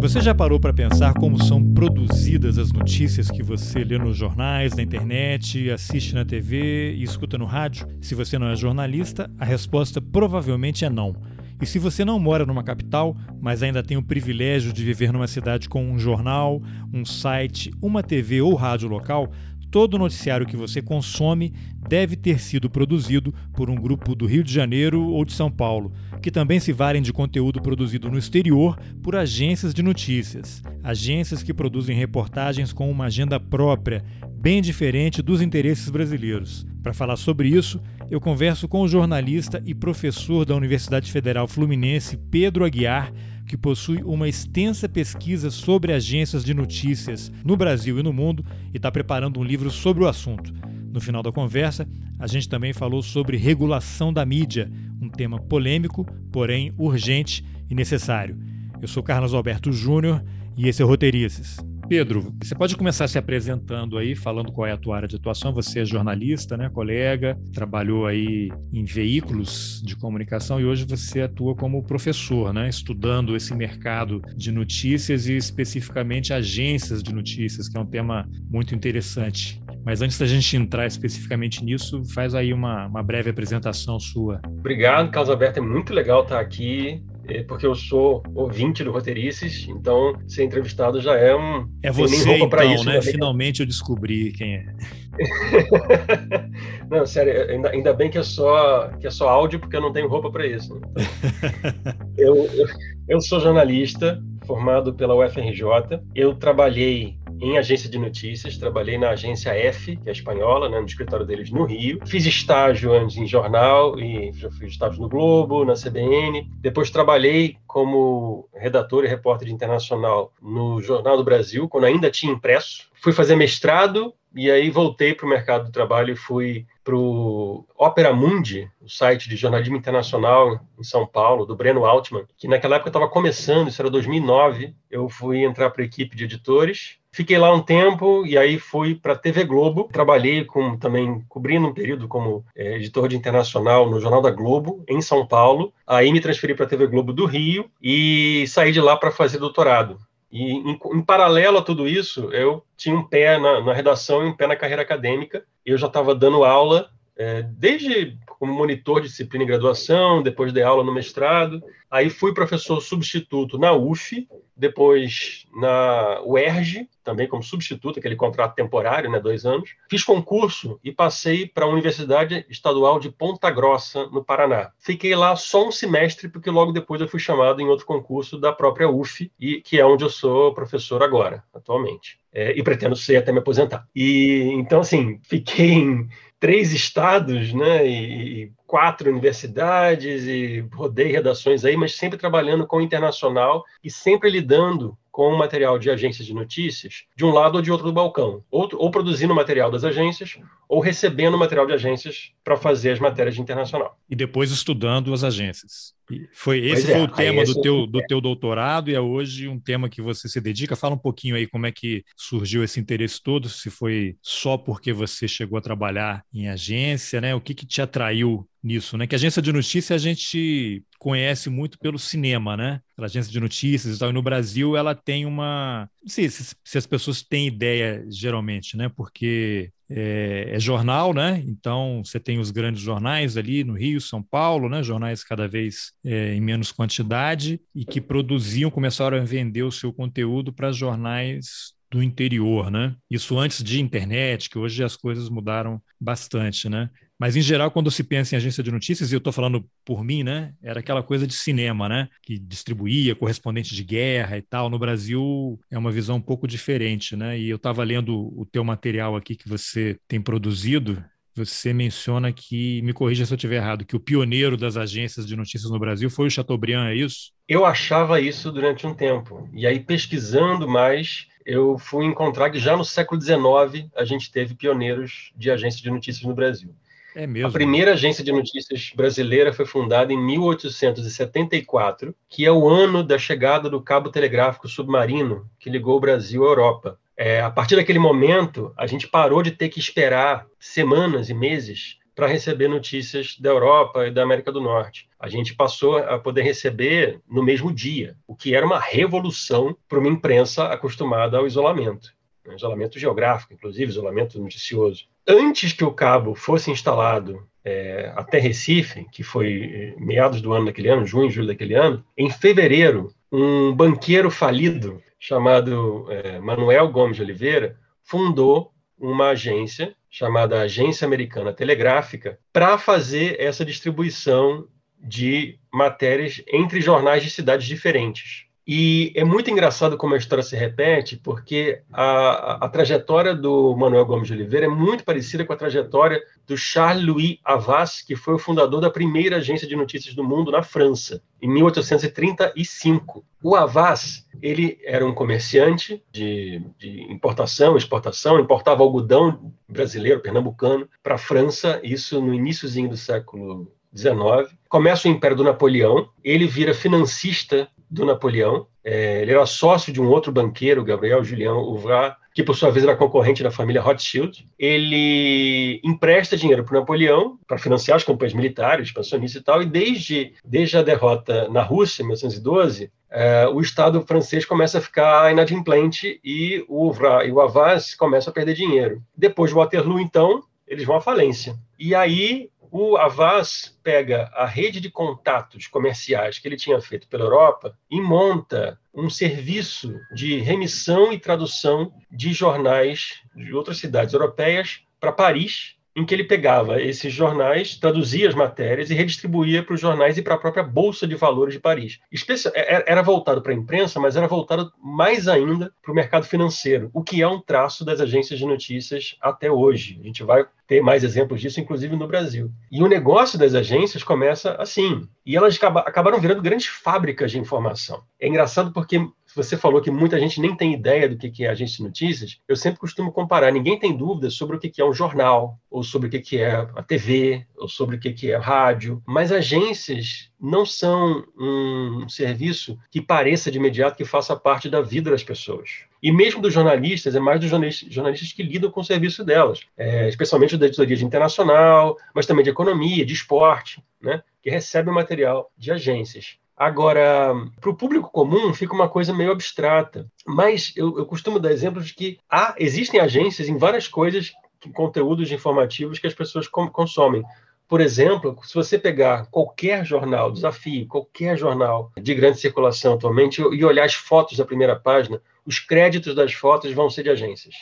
Você já parou para pensar como são produzidas as notícias que você lê nos jornais, na internet, assiste na TV e escuta no rádio? Se você não é jornalista, a resposta provavelmente é não. E se você não mora numa capital, mas ainda tem o privilégio de viver numa cidade com um jornal, um site, uma TV ou rádio local, todo noticiário que você consome deve ter sido produzido por um grupo do Rio de Janeiro ou de São Paulo, que também se valem de conteúdo produzido no exterior por agências de notícias. Agências que produzem reportagens com uma agenda própria, bem diferente dos interesses brasileiros. Para falar sobre isso, eu converso com o jornalista e professor da Universidade Federal Fluminense, Pedro Aguiar que possui uma extensa pesquisa sobre agências de notícias no Brasil e no mundo e está preparando um livro sobre o assunto. No final da conversa, a gente também falou sobre regulação da mídia, um tema polêmico, porém urgente e necessário. Eu sou Carlos Alberto Júnior e esse é o Roteirices. Pedro, você pode começar se apresentando aí, falando qual é a tua área de atuação. Você é jornalista, né, colega, trabalhou aí em veículos de comunicação e hoje você atua como professor, né, estudando esse mercado de notícias e especificamente agências de notícias, que é um tema muito interessante. Mas antes da gente entrar especificamente nisso, faz aí uma, uma breve apresentação sua. Obrigado, Carlos Alberto. É muito legal estar aqui porque eu sou ouvinte do Roteirices, então ser entrevistado já é um. É você, então, isso, né? Finalmente eu descobri quem é. não, sério, ainda, ainda, bem que é, só, que é só áudio, porque eu não tenho roupa para isso. Né? eu, eu, eu sou jornalista, formado pela UFRJ. Eu trabalhei em agência de notícias, trabalhei na agência F, que é espanhola, né, no escritório deles no Rio. Fiz estágio antes em jornal e já fiz estágio no Globo, na CBN. Depois trabalhei como redator e repórter internacional no Jornal do Brasil, quando ainda tinha impresso. Fui fazer mestrado e aí voltei para o mercado do trabalho e fui para o Opera Mundi, o site de jornalismo internacional em São Paulo, do Breno Altman, que naquela época estava começando, isso era 2009. Eu fui entrar para a equipe de editores. Fiquei lá um tempo e aí fui para a TV Globo. Trabalhei com também cobrindo um período como é, editor de internacional no Jornal da Globo em São Paulo. Aí me transferi para a TV Globo do Rio e saí de lá para fazer doutorado. E, em, em, paralelo a tudo isso, eu tinha um pé na, na redação e um pé na carreira acadêmica. Eu já estava dando aula é, desde como monitor de disciplina em graduação, depois dei aula no mestrado. Aí fui professor substituto na UF, depois na UERJ, também como substituto, aquele contrato temporário, né, dois anos. Fiz concurso e passei para a Universidade Estadual de Ponta Grossa, no Paraná. Fiquei lá só um semestre, porque logo depois eu fui chamado em outro concurso da própria UF, e que é onde eu sou professor agora, atualmente. É, e pretendo ser até me aposentar. E então, assim, fiquei em três estados, né, e, quatro universidades e rodei redações aí, mas sempre trabalhando com o internacional e sempre lidando com material de agências de notícias de um lado ou de outro do balcão, ou, ou produzindo material das agências ou recebendo material de agências para fazer as matérias de internacional. E depois estudando as agências. Foi esse é, foi o tema do teu, do teu doutorado e é hoje um tema que você se dedica. Fala um pouquinho aí como é que surgiu esse interesse todo, se foi só porque você chegou a trabalhar em agência, né? O que, que te atraiu nisso, né? Que a agência de notícia a gente conhece muito pelo cinema, né? Pela agência de notícias e tal. E no Brasil ela tem uma. Não sei se, se as pessoas têm ideia geralmente, né? Porque é, é, jornal, né? Então você tem os grandes jornais ali no Rio, São Paulo, né? Jornais cada vez é, em menos quantidade e que produziam, começaram a vender o seu conteúdo para jornais do interior, né? Isso antes de internet, que hoje as coisas mudaram bastante, né? Mas, em geral, quando se pensa em agência de notícias, e eu estou falando por mim, né? Era aquela coisa de cinema, né? Que distribuía correspondente de guerra e tal. No Brasil é uma visão um pouco diferente, né? E eu estava lendo o teu material aqui que você tem produzido. Você menciona que, me corrija se eu estiver errado, que o pioneiro das agências de notícias no Brasil foi o Chateaubriand, é isso? Eu achava isso durante um tempo. E aí, pesquisando mais, eu fui encontrar que já no século XIX a gente teve pioneiros de agências de notícias no Brasil. É mesmo? A primeira agência de notícias brasileira foi fundada em 1874, que é o ano da chegada do cabo telegráfico submarino que ligou o Brasil à Europa. É, a partir daquele momento, a gente parou de ter que esperar semanas e meses para receber notícias da Europa e da América do Norte. A gente passou a poder receber no mesmo dia, o que era uma revolução para uma imprensa acostumada ao isolamento. Né? Isolamento geográfico, inclusive, isolamento noticioso. Antes que o cabo fosse instalado é, até Recife, que foi é, meados do ano daquele ano, junho, julho daquele ano, em fevereiro, um banqueiro falido chamado é, Manuel Gomes de Oliveira fundou uma agência chamada Agência Americana Telegráfica para fazer essa distribuição de matérias entre jornais de cidades diferentes. E é muito engraçado como a história se repete, porque a, a, trajetória do Manuel Gomes de Oliveira é muito parecida com a trajetória do Charles-Louis Havas, que foi o fundador da primeira agência de notícias do mundo na França, em 1835. O Havas, ele era um comerciante de, de importação, exportação, importava algodão brasileiro, pernambucano, para a França, isso no iníciozinho do século XIX. Começa o Império do Napoleão, ele vira financista do Napoleão. É, ele era sócio de um outro banqueiro, Gabriel Julião Uvrat, que por sua vez era concorrente da família Rothschild. Ele empresta dinheiro para Napoleão para financiar as campanhas militares, expansionistas e tal, e desde, desde a derrota na Rússia, em 1912, é, o Estado francês começa a ficar inadimplente e o Uvrat e o Havas começam a perder dinheiro. Depois de Waterloo, então, eles vão à falência. E aí o Avaz pega a rede de contatos comerciais que ele tinha feito pela Europa e monta um serviço de remissão e tradução de jornais de outras cidades europeias para Paris em que ele pegava esses jornais, traduzia as matérias e redistribuía para os jornais e para a própria Bolsa de Valores de Paris. É, é, era voltado para a imprensa, mas era voltado mais ainda para o mercado financeiro, o que é um traço das agências de notícias até hoje. A gente vai ter mais exemplos disso, inclusive no Brasil. E o negócio das agências começa assim. E elas acabaram virando grandes fábricas de informação. É engraçado porque você falou que muita gente nem tem ideia do que é agência de notícias, eu sempre costumo comparar. Ninguém tem dúvida sobre o que é um jornal, ou sobre o que é a TV, ou sobre o que é rádio, mas agências não são um serviço que pareça de imediato que faça parte da vida das pessoas. E mesmo dos jornalistas, é mais dos jornalistas que lidam com o serviço delas, é, especialmente da editoria de internacional, mas também de economia, de esporte, né, que recebem material de agências. Agora, para o público comum fica uma coisa meio abstrata, mas eu, eu costumo dar exemplos de que há, existem agências em várias coisas, conteúdos informativos que as pessoas consomem. Por exemplo, se você pegar qualquer jornal, desafio, qualquer jornal de grande circulação atualmente e olhar as fotos da primeira página, os créditos das fotos vão ser de agências.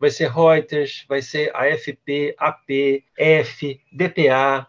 Vai ser Reuters, vai ser AFP, AP, F, DPA,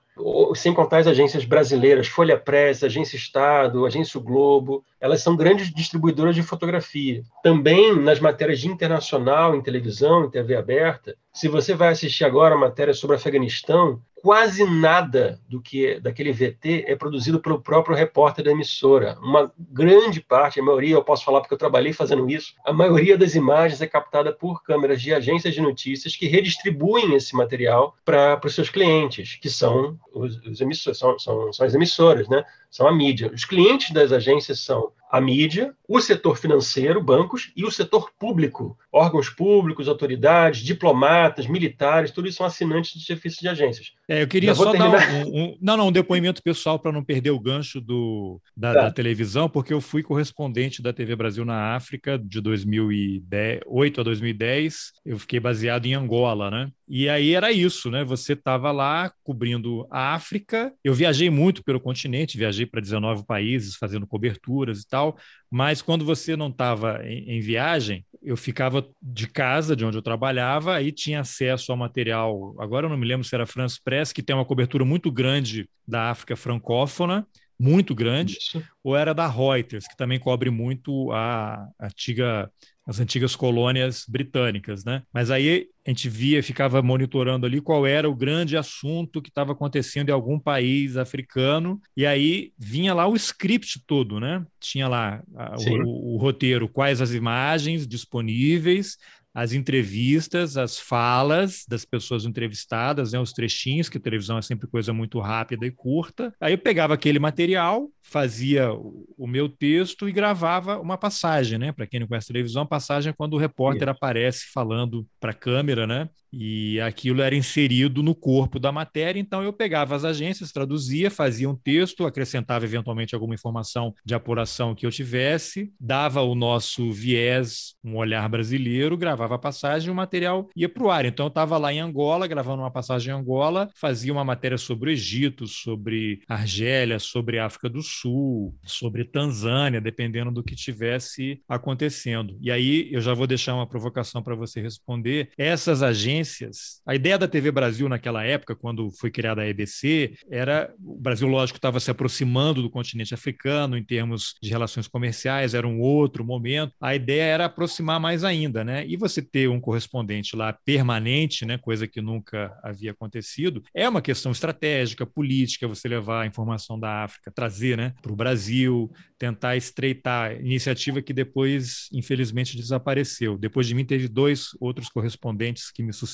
sem contar as agências brasileiras, Folha Press, Agência Estado, Agência Globo, elas são grandes distribuidoras de fotografia. Também nas matérias de internacional, em televisão, em TV aberta, se você vai assistir agora a matéria sobre Afeganistão, quase nada do que daquele VT é produzido pelo próprio repórter da emissora. Uma grande parte, a maioria, eu posso falar porque eu trabalhei fazendo isso, a maioria das imagens é captada por câmeras de agências de notícias que redistribuem esse material para os seus clientes, que são os, os emissores, são, são, são as emissoras, né? São a mídia. Os clientes das agências são a mídia, o setor financeiro, bancos, e o setor público, órgãos públicos, autoridades, diplomatas, militares, tudo isso são assinantes de serviços de agências. É, eu queria só terminar... dar um, um, Não, não, um depoimento pessoal para não perder o gancho do, da, tá. da, televisão, porque eu fui correspondente da TV Brasil na África de 2008 a 2010. Eu fiquei baseado em Angola, né? E aí era isso, né? Você estava lá cobrindo a África. Eu viajei muito pelo continente, viajei para 19 países fazendo coberturas e tal. Mas quando você não estava em, em, viagem, eu ficava de casa, de onde eu trabalhava, e tinha acesso ao material. Agora eu não me lembro se era France Press, que tem uma cobertura muito grande da África francófona muito grande, Isso. ou era da Reuters, que também cobre muito a antiga as antigas colônias britânicas, né? Mas aí a gente via, ficava monitorando ali qual era o grande assunto que estava acontecendo em algum país africano, e aí vinha lá o script todo, né? Tinha lá a, o, o, roteiro, quais as imagens disponíveis, as entrevistas, as falas das pessoas entrevistadas, né, os trechinhos, que a televisão é sempre coisa muito rápida e curta. Aí eu pegava aquele material, fazia o meu texto e gravava uma passagem, né? Para quem não conhece televisão, a passagem é quando o repórter aparece falando para a câmera, né? E aquilo era inserido no corpo da matéria, então eu pegava as agências, traduzia, fazia um texto, acrescentava eventualmente alguma informação de apuração que eu tivesse, dava o nosso viés, um olhar brasileiro, gravava a passagem e o material ia para o ar. Então eu estava lá em Angola, gravando uma passagem em Angola, fazia uma matéria sobre o Egito, sobre Argélia, sobre África do Sul, sobre Tanzânia, dependendo do que tivesse acontecendo. E aí eu já vou deixar uma provocação para você responder. Essas agências agências. A ideia da TV Brasil naquela época, quando foi criada a EBC, era o Brasil, lógico, estava se aproximando do continente africano em termos de relações comerciais, era um outro momento. A ideia era aproximar mais ainda, né? E você ter um correspondente lá permanente, né, coisa que nunca havia acontecido, é uma questão estratégica, política, você levar a informação da África, trazer, né, para o Brasil, tentar estreitar iniciativa que depois, infelizmente, desapareceu. Depois de mim teve dois outros correspondentes que me sucederam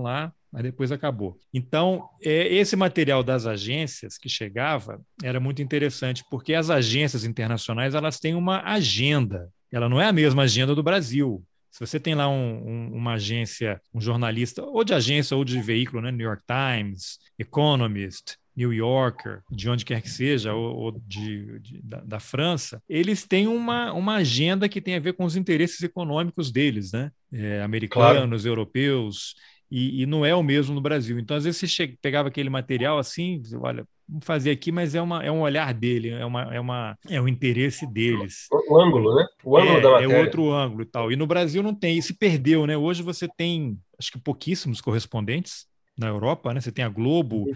lá, mas depois acabou. Então, é, esse material das agências que chegava era muito interessante, porque as agências internacionais elas têm uma agenda. Ela não é a mesma agenda do Brasil. Se você tem lá um, um, uma agência, um jornalista, ou de agência ou de veículo, né? New York Times, Economist, New Yorker, de onde quer que seja, ou, ou de, de da, da, França, eles têm uma, uma agenda que tem a ver com os interesses econômicos deles, né? É, americanos, claro. europeus, e, e, não é o mesmo no Brasil. Então, às vezes, você chega, pegava aquele material assim, olha, vamos fazer aqui, mas é, uma, é um olhar dele, é, uma, é, uma, é um interesse deles. O, o ângulo, né? O ângulo é, da matéria. É outro ângulo e tal. E no Brasil não tem, e se perdeu, né? Hoje você tem, acho que pouquíssimos correspondentes na Europa, né? Você tem a Globo,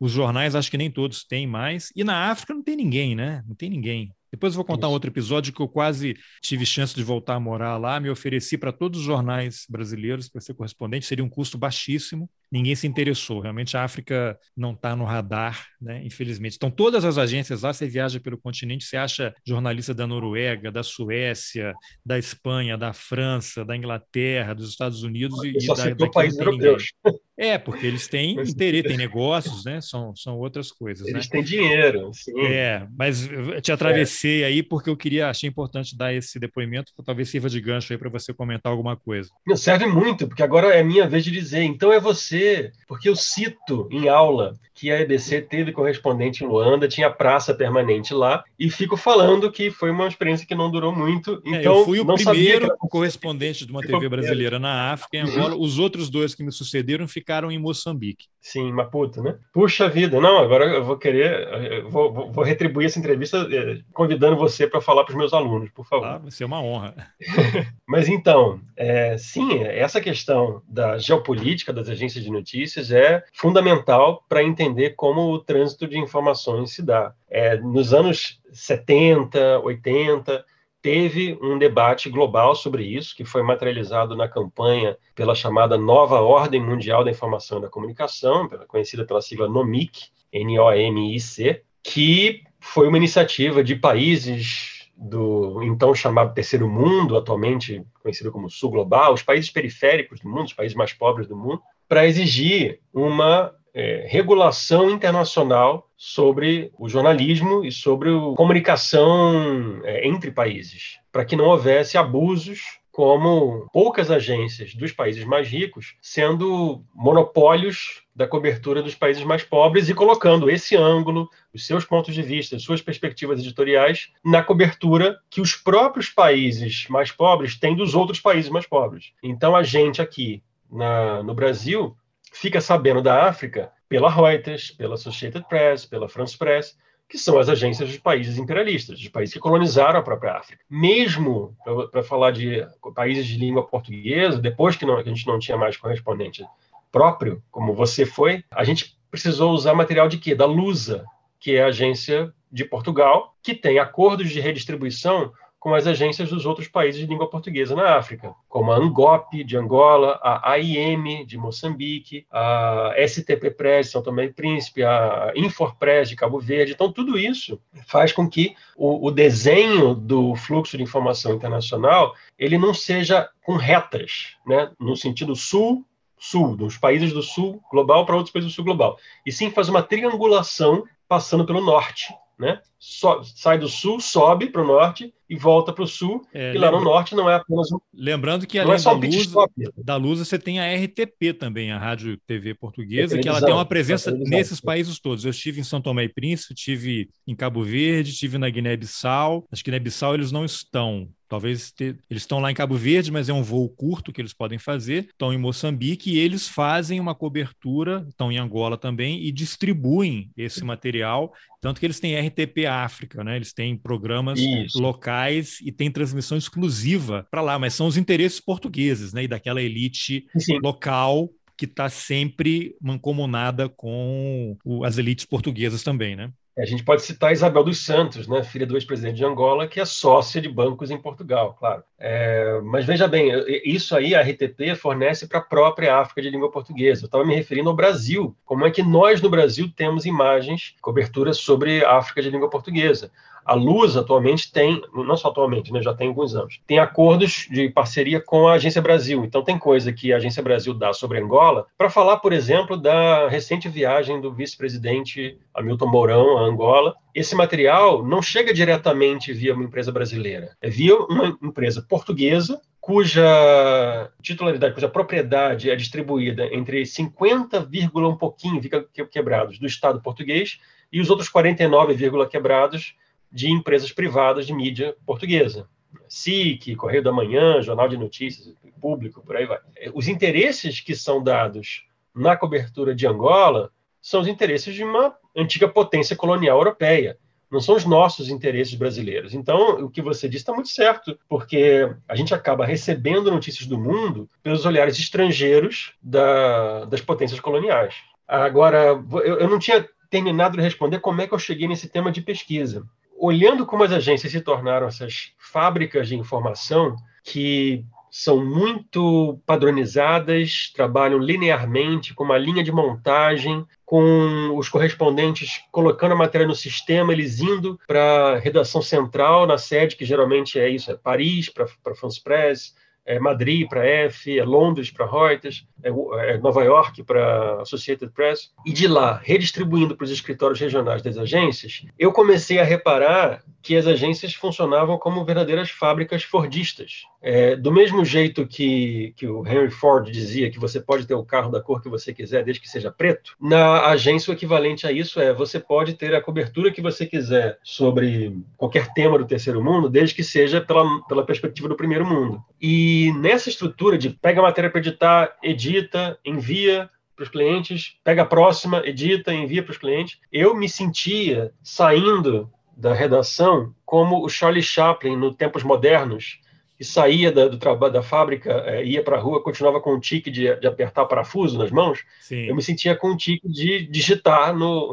os jornais acho que nem todos têm mais, e na África não tem ninguém, né? Não tem ninguém. Depois eu vou contar Isso. um outro episódio que eu quase tive chance de voltar a morar lá, me ofereci para todos os jornais brasileiros para ser correspondente, seria um custo baixíssimo, ninguém se interessou. Realmente a África não está no radar, né? infelizmente. Então, todas as agências lá, você viaja pelo continente, você acha jornalista da Noruega, da Suécia, da Espanha, da França, da Inglaterra, dos Estados Unidos e, e da, daqui países europeus. É, porque eles têm interesse, têm negócios, né? São, são outras coisas. Eles né? têm dinheiro, sim. É, mas eu te atravessei é. aí porque eu queria, achei importante dar esse depoimento, talvez sirva de gancho aí para você comentar alguma coisa. Não, serve muito, porque agora é minha vez de dizer. Então é você, porque eu cito em aula que a EBC teve correspondente em Luanda, tinha praça permanente lá, e fico falando que foi uma experiência que não durou muito. Então, é, eu então fui o primeiro que... correspondente de uma TV brasileira na África, em Angola. Os outros dois que me sucederam ficaram em Moçambique. Sim, Maputo, né? Puxa vida, não, agora eu vou querer, eu vou, vou, retribuir essa entrevista eh, convidando você para falar para os meus alunos, por favor. Ah, vai ser uma honra. Mas então, é, sim, essa questão da geopolítica das agências de notícias é fundamental para entender como o trânsito de informações se dá. É, nos anos 70, 80, teve um debate global sobre isso, que foi materializado na campanha pela chamada Nova Ordem Mundial da Informação e da Comunicação, conhecida pela sigla NOMIC, N-O-M-I-C, que foi uma iniciativa de países do então chamado Terceiro Mundo, atualmente conhecido como Sul Global, os países periféricos do mundo, os países mais pobres do mundo, para exigir uma é, regulação internacional sobre o jornalismo e sobre a comunicação é, entre países, para que não houvesse abusos como poucas agências dos países mais ricos sendo monopólios da cobertura dos países mais pobres e colocando esse ângulo, os seus pontos de vista, as suas perspectivas editoriais na cobertura que os próprios países mais pobres têm dos outros países mais pobres. Então a gente aqui na, no Brasil fica sabendo da África pela Reuters, pela Associated Press, pela France Press, que são as agências dos países imperialistas, dos países que colonizaram a própria África. Mesmo para falar de países de língua portuguesa, depois que, não, que a gente não tinha mais correspondente próprio, como você foi, a gente precisou usar material de quê? Da Lusa, que é a agência de Portugal, que tem acordos de redistribuição com as agências dos outros países de língua portuguesa na África, como a Angop, de Angola, a AIM, de Moçambique, a STP Press, de São Tomé e Príncipe, a Infopress, de Cabo Verde. Então, tudo isso faz com que o, o desenho do fluxo de informação internacional ele não seja com retas, né? no sentido sul, sul, dos países do sul global para outros países do sul global, e sim faz uma triangulação passando pelo norte, né? So, sai do sul, sobe para o norte e volta para o sul. É, e lá lembra... no norte não é apenas um. Lembrando que além é da, luz, da luz, você tem a RTP também, a Rádio TV Portuguesa, que ela tem uma presença nesses países todos. Eu estive em São Tomé e Príncipe, estive em Cabo Verde, estive na Guiné-Bissau. Acho que Guiné-Bissau eles não estão Talvez te... eles estão lá em Cabo Verde, mas é um voo curto que eles podem fazer. Estão em Moçambique e eles fazem uma cobertura, estão em Angola também e distribuem esse material. Tanto que eles têm RTP África, né? Eles têm programas Isso. locais e têm transmissão exclusiva para lá, mas são os interesses portugueses, né? E daquela elite Sim. local que está sempre mancomunada com as elites portuguesas também, né? A gente pode citar Isabel dos Santos, né, filha do ex-presidente de Angola, que é sócia de bancos em Portugal, claro. É, mas veja bem, isso aí a RTP fornece para a própria África de língua portuguesa. Eu estava me referindo ao Brasil. Como é que nós no Brasil temos imagens, coberturas sobre a África de língua portuguesa? A Luz atualmente tem, não só atualmente, né, já tem alguns anos, tem acordos de parceria com a Agência Brasil. Então tem coisa que a Agência Brasil dá sobre Angola para falar, por exemplo, da recente viagem do vice-presidente Hamilton Mourão a Angola. Esse material não chega diretamente via uma empresa brasileira, é via uma empresa portuguesa cuja titularidade, cuja propriedade é distribuída entre 50, um pouquinho fica quebrados do Estado português e os outros 49, quebrados de empresas privadas de mídia portuguesa. SIC, Correio da Manhã, Jornal de Notícias, Público, por aí vai. Os interesses que são dados na cobertura de Angola são os interesses de uma antiga potência colonial europeia, não são os nossos interesses brasileiros. Então, o que você disse está muito certo, porque a gente acaba recebendo notícias do mundo pelos olhares estrangeiros da, das potências coloniais. Agora, eu, eu não tinha terminado de responder como é que eu cheguei nesse tema de pesquisa olhando como as agências se tornaram essas fábricas de informação que são muito padronizadas, trabalham linearmente, com uma linha de montagem, com os correspondentes colocando a matéria no sistema, eles indo para a redação central na sede, que geralmente é isso, é Paris, para France Press, é Madrid para F, é Londres para Reuters, é, é Nova York para Associated Press, e de lá, redistribuindo para os escritórios regionais das agências, eu comecei a reparar que as agências funcionavam como verdadeiras fábricas fordistas. É, do mesmo jeito que, que o Henry Ford dizia que você pode ter o carro da cor que você quiser, desde que seja preto, na agência o equivalente a isso é você pode ter a cobertura que você quiser sobre qualquer tema do terceiro mundo, desde que seja pela, pela perspectiva do primeiro mundo. E nessa estrutura de pega a matéria para editar, edita, envia, para os clientes, pega a próxima, edita, envia para os clientes. Eu me sentia saindo da redação como o Charlie Chaplin no Tempos Modernos, que saía da, do trabalho da fábrica, é, ia para a rua, continuava com um tique de, de apertar parafuso nas mãos. Sim. Eu me sentia com um tique de digitar no,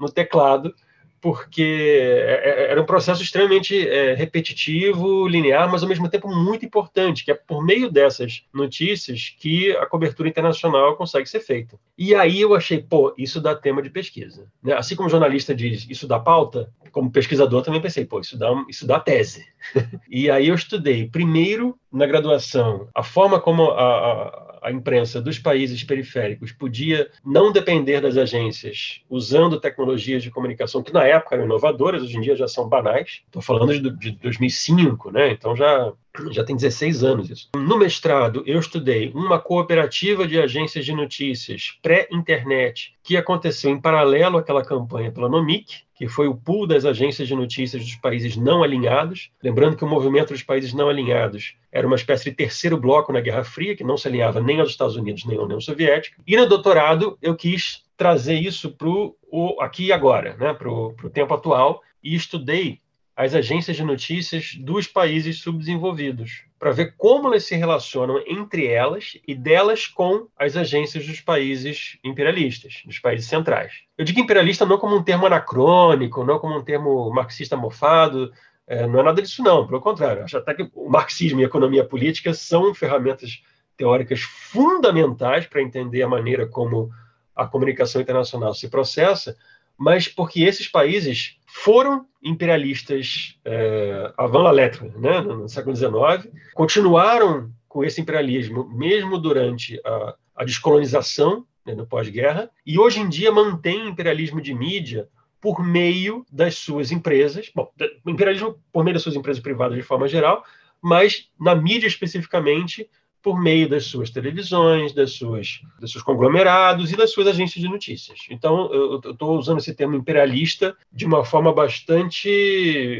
no teclado porque é, é, era um processo extremamente é, repetitivo, linear, mas ao mesmo tempo muito importante, que é por meio dessas notícias que a cobertura internacional consegue ser feita. E aí eu achei, pô, isso dá tema de pesquisa. Né? Assim como o jornalista diz, isso dá pauta, como pesquisador também pensei, pô, isso dá, isso dá tese. e aí eu estudei, primeiro, na graduação, a forma como a, a a imprensa dos países periféricos podia não depender das agências usando tecnologias de comunicação que na época eram inovadoras, hoje em dia já são banais. Estou falando de, de 2005, né? Então já já tem 16 anos isso. No mestrado, eu estudei uma cooperativa de agências de notícias pré-internet que aconteceu em paralelo àquela campanha pela Nomic, que foi o pool das agências de notícias dos países não alinhados. Lembrando que o movimento dos países não alinhados era uma espécie de terceiro bloco na Guerra Fria, que não se alinhava nem aos Estados Unidos nem à União Soviética. E no doutorado, eu quis trazer isso para o aqui e agora, né, para o tempo atual, e estudei as agências de notícias dos países subdesenvolvidos, para ver como elas se relacionam entre elas e delas com as agências dos países imperialistas, dos países centrais. Eu digo imperialista não como um termo anacrônico, não como um termo marxista mofado, é, não é nada disso não, pelo contrário, acho até que o marxismo e a economia política são ferramentas teóricas fundamentais para entender a maneira como a comunicação internacional se processa, mas porque esses países foram imperialistas é, avant la lettre, né, no século XIX, continuaram com esse imperialismo mesmo durante a, a descolonização, né, no pós-guerra, e hoje em dia mantém imperialismo de mídia por meio das suas empresas, bom, imperialismo por meio das suas empresas privadas de forma geral, mas na mídia especificamente por meio das suas televisões, das suas, dos seus conglomerados e das suas agências de notícias. Então, eu estou usando esse termo imperialista de uma forma bastante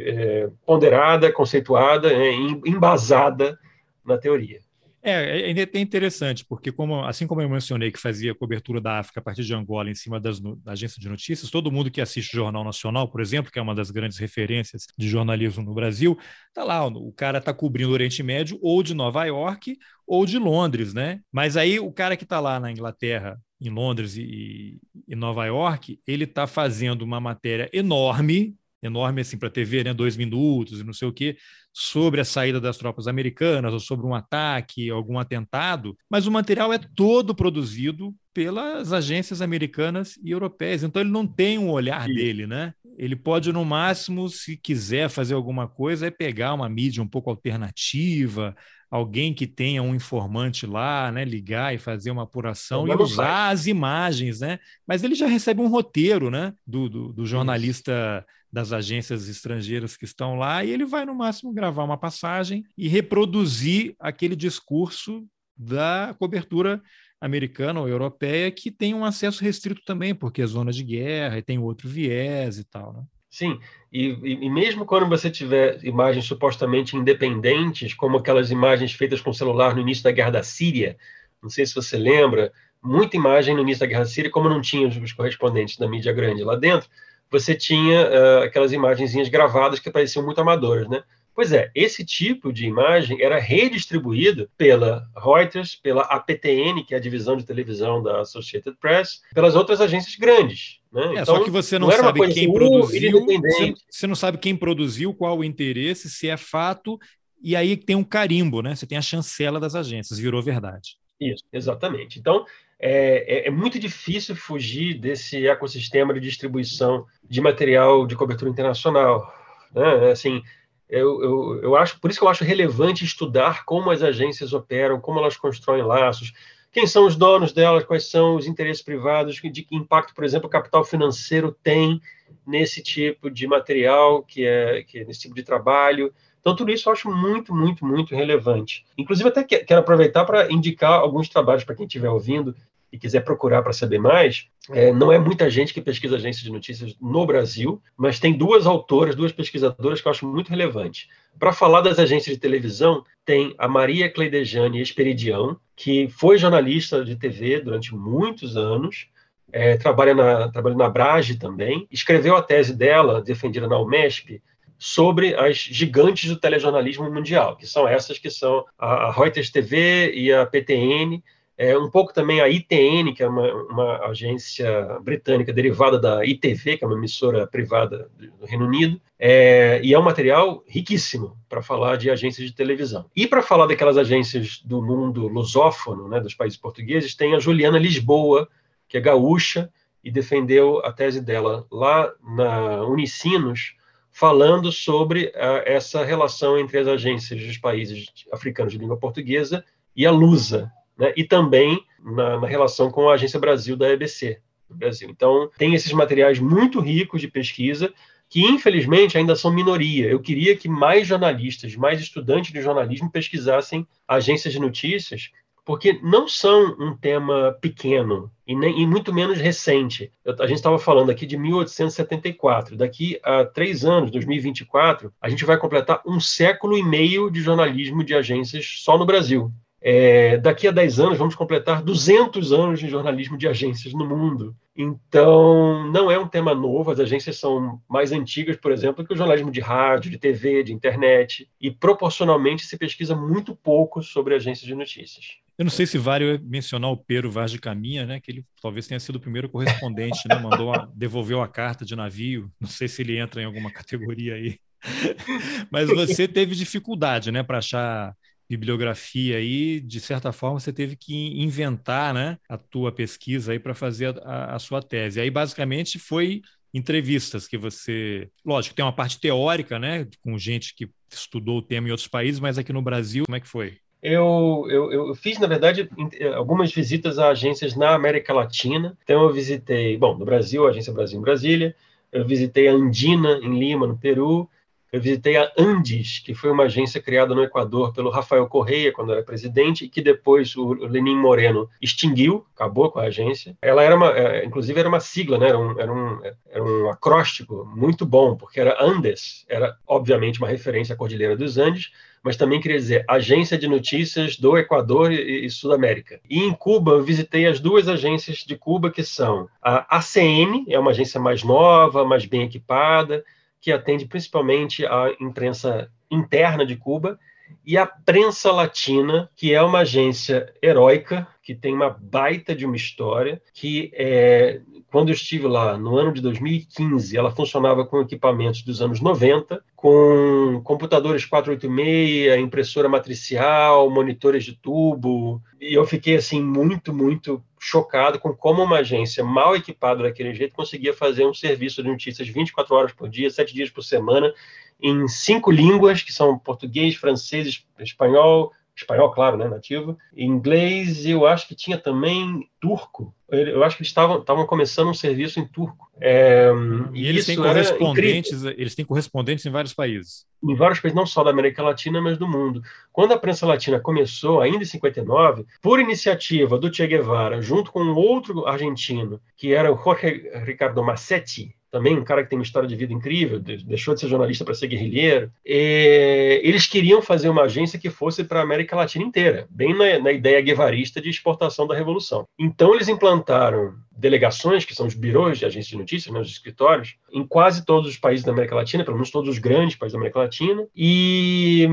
é, ponderada, conceituada, é, embasada na teoria. É, é, é interessante, porque como, assim como eu mencionei que fazia cobertura da África a partir de Angola em cima das, da agência de notícias, todo mundo que assiste o Jornal Nacional, por exemplo, que é uma das grandes referências de jornalismo no Brasil, tá lá, o cara está cobrindo o Oriente Médio ou de Nova York ou de Londres, né? Mas aí o cara que está lá na Inglaterra, em Londres e, e Nova York, ele está fazendo uma matéria enorme enorme assim para a TV, né, dois minutos e não sei o quê, sobre a saída das tropas americanas ou sobre um ataque, algum atentado, mas o material é todo produzido pelas agências americanas e europeias. Então ele não tem um olhar Sim. dele, né? Ele pode no máximo, se quiser fazer alguma coisa, é pegar uma mídia um pouco alternativa, alguém que tenha um informante lá, né, ligar e fazer uma apuração e usar as imagens, né? Mas ele já recebe um roteiro, né, do, do, do jornalista das agências estrangeiras que estão lá e ele vai no máximo gravar uma passagem e reproduzir aquele discurso da cobertura americana ou europeia que tem um acesso restrito também, porque é zona de guerra e tem outro viés e tal, né? Sim, e, e, mesmo quando você tiver imagens supostamente independentes, como aquelas imagens feitas com celular no início da Guerra da Síria, não sei se você lembra, muita imagem no início da Guerra da Síria, como não tinha os, correspondentes da mídia grande lá dentro, você tinha uh, aquelas imagenzinhas gravadas que pareciam muito amadoras, né? Pois é, esse tipo de imagem era redistribuído pela Reuters, pela APTN, que é a divisão de televisão da Associated Press, pelas outras agências grandes. Né? É, então, só que você não, não sabe quem assim, uh, produziu, você, você não sabe quem produziu, qual o interesse, se é fato, e aí tem um carimbo, né? Você tem a chancela das agências, virou verdade. Isso, exatamente. Então, é, é, é, muito difícil fugir desse ecossistema de distribuição de material de cobertura internacional. Né? Assim, eu, eu, eu acho, por isso que eu acho relevante estudar como as agências operam, como elas constroem laços, quem são os donos delas, quais são os interesses privados, de que impacto, por exemplo, o capital financeiro tem nesse tipo de material, que é, que é nesse tipo de trabalho. Então, tudo isso eu acho muito, muito, muito relevante. Inclusive, até quero aproveitar para indicar alguns trabalhos para quem estiver ouvindo e quiser procurar para saber mais, é, não é muita gente que pesquisa agências de notícias no Brasil, mas tem duas autoras, duas pesquisadoras que eu acho muito relevante. Para falar das agências de televisão, tem a Maria Cleidejane Esperidião, que foi jornalista de TV durante muitos anos, é, trabalha, na, trabalha na Brage também, escreveu a tese dela, defendida na UMESP, sobre as gigantes do telejornalismo mundial, que são essas que são a Reuters TV e a PTN, é, um pouco também a ITN, que é uma, uma, agência britânica derivada da ITV, que é uma emissora privada do Reino Unido, é, e é um material riquíssimo para falar de agências de televisão. E para falar daquelas agências do mundo lusófono, né, dos países portugueses, tem a Juliana Lisboa, que é gaúcha, e defendeu a tese dela lá na Unicinos, falando sobre uh, essa relação entre as agências dos países africanos de língua portuguesa e a Lusa, né? e também na, na, relação com a Agência Brasil da EBC, do Brasil. Então, tem esses materiais muito ricos de pesquisa que, infelizmente, ainda são minoria. Eu queria que mais jornalistas, mais estudantes de jornalismo pesquisassem agências de notícias, porque não são um tema pequeno e, nem, e muito menos recente. Eu, a gente estava falando aqui de 1874. Daqui a três anos, 2024, a gente vai completar um século e meio de jornalismo de agências só no Brasil. É, daqui a 10 anos vamos completar 200 anos de jornalismo de agências no mundo. Então, não é um tema novo, as agências são mais antigas, por exemplo, que o jornalismo de rádio, de TV, de internet, e proporcionalmente se pesquisa muito pouco sobre agências de notícias. Eu não sei se vale mencionar o Pero Vaz de Caminha, né, que ele talvez tenha sido o primeiro correspondente, né, mandou a, devolveu a carta de navio, não sei se ele entra em alguma categoria aí. Mas você teve dificuldade, né, para achar bibliografia aí, de certa forma, você teve que inventar né, a tua pesquisa aí para fazer a, a, sua tese. Aí, basicamente, foi entrevistas que você... Lógico, tem uma parte teórica, né, com gente que estudou o tema em outros países, mas aqui no Brasil, como é que foi? Eu, eu, eu, fiz, na verdade, algumas visitas a agências na América Latina. Então, eu visitei, bom, no Brasil, a Agência Brasil em Brasília, eu visitei a Andina, em Lima, no Peru, eu visitei a Andes, que foi uma agência criada no Equador pelo Rafael Correia, quando era presidente, e que depois o Lenin Moreno extinguiu, acabou com a agência. Ela era uma, é, inclusive era uma sigla, né? era, um, era, um, era um acróstico muito bom, porque era Andes, era obviamente uma referência à Cordilheira dos Andes, mas também queria dizer Agência de Notícias do Equador e, e Sudamérica. E em Cuba, eu visitei as duas agências de Cuba, que são a ACN, é uma agência mais nova, mais bem equipada, que atende principalmente a imprensa interna de Cuba, e a Prensa Latina, que é uma agência heróica, que tem uma baita de uma história, que é, quando eu estive lá no ano de 2015, ela funcionava com equipamentos dos anos 90, com computadores 486, impressora matricial, monitores de tubo, e eu fiquei assim muito, muito chocado com como uma agência mal equipada daquele jeito conseguia fazer um serviço de notícias 24 horas por dia, 7 dias por semana, em cinco línguas, que são português, francês, espanhol, espanhol, claro, né, nativo, inglês, eu acho que tinha também turco. Eu acho que eles estavam estavam começando um serviço em turco. É, e eles têm correspondentes, eles têm correspondentes em vários países. Em vários países, não só da América Latina, mas do mundo. Quando a prensa latina começou, ainda em 59, por iniciativa do Che Guevara, junto com outro argentino, que era o Jorge Ricardo Massetti, também um cara que tem uma história de vida incrível, deixou de ser jornalista para ser guerrilheiro. E eles queriam fazer uma agência que fosse para a América Latina inteira, bem na, na, ideia guevarista de exportação da revolução. Então eles implantaram delegações, que são os birôs de agências de notícias, né, os escritórios, em quase todos os países da América Latina, pelo menos todos os grandes países da América Latina, e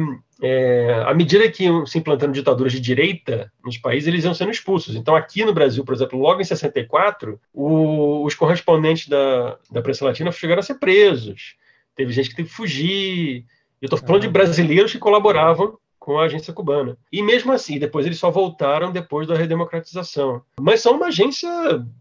é, à medida que iam se implantando ditaduras de direita nos países, eles iam sendo expulsos. Então, aqui no Brasil, por exemplo, logo em 64, o, os correspondentes da, da prensa latina chegaram a ser presos. Teve gente que teve que fugir. Eu estou falando de brasileiros que colaboravam com a agência cubana. E mesmo assim, depois eles só voltaram depois da redemocratização. Mas são uma agência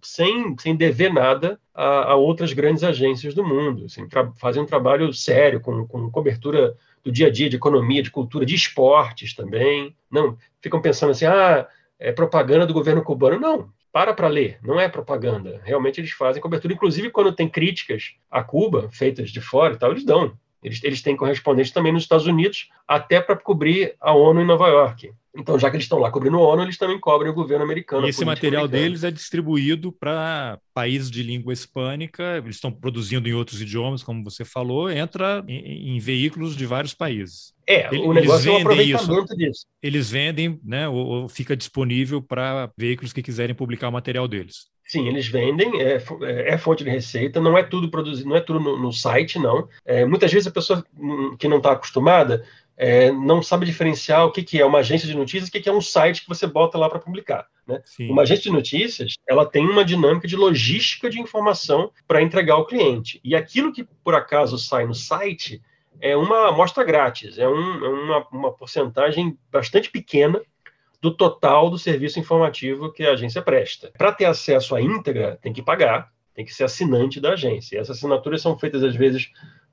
sem, sem dever nada a, a outras grandes agências do mundo. Assim, fazem um trabalho sério, com, com cobertura do dia a dia, de economia, de cultura, de esportes também. Não ficam pensando assim, ah, é propaganda do governo cubano. Não, para para ler, não é propaganda. Realmente eles fazem cobertura, inclusive quando tem críticas a Cuba, feitas de fora e tal, eles dão. Eles, eles têm correspondentes também nos Estados Unidos, até para cobrir a ONU em Nova York. Então, já que eles estão lá cobrindo a ONU, eles também cobrem o governo americano. E esse material americana. deles é distribuído para países de língua hispânica, eles estão produzindo em outros idiomas, como você falou, entra em, em veículos de vários países. É, eles, o negócio é o aproveitamento isso. disso. Eles vendem, né, ou, ou fica disponível para veículos que quiserem publicar o material deles. Sim, eles vendem, é, é, fonte de receita, não é tudo produzido, não é tudo no, no site, não. É, muitas vezes a pessoa hum, que não está acostumada é, não sabe diferenciar o que, que é uma agência de notícias e o que, que é um site que você bota lá para publicar. Né? Uma agência de notícias, ela tem uma dinâmica de logística de informação para entregar ao cliente. E aquilo que por acaso sai no site é uma amostra grátis, é, um, é uma, uma porcentagem bastante pequena do total do serviço informativo que a agência presta. Para ter acesso à íntegra, tem que pagar, tem que ser assinante da agência. E essas assinaturas são feitas, às vezes,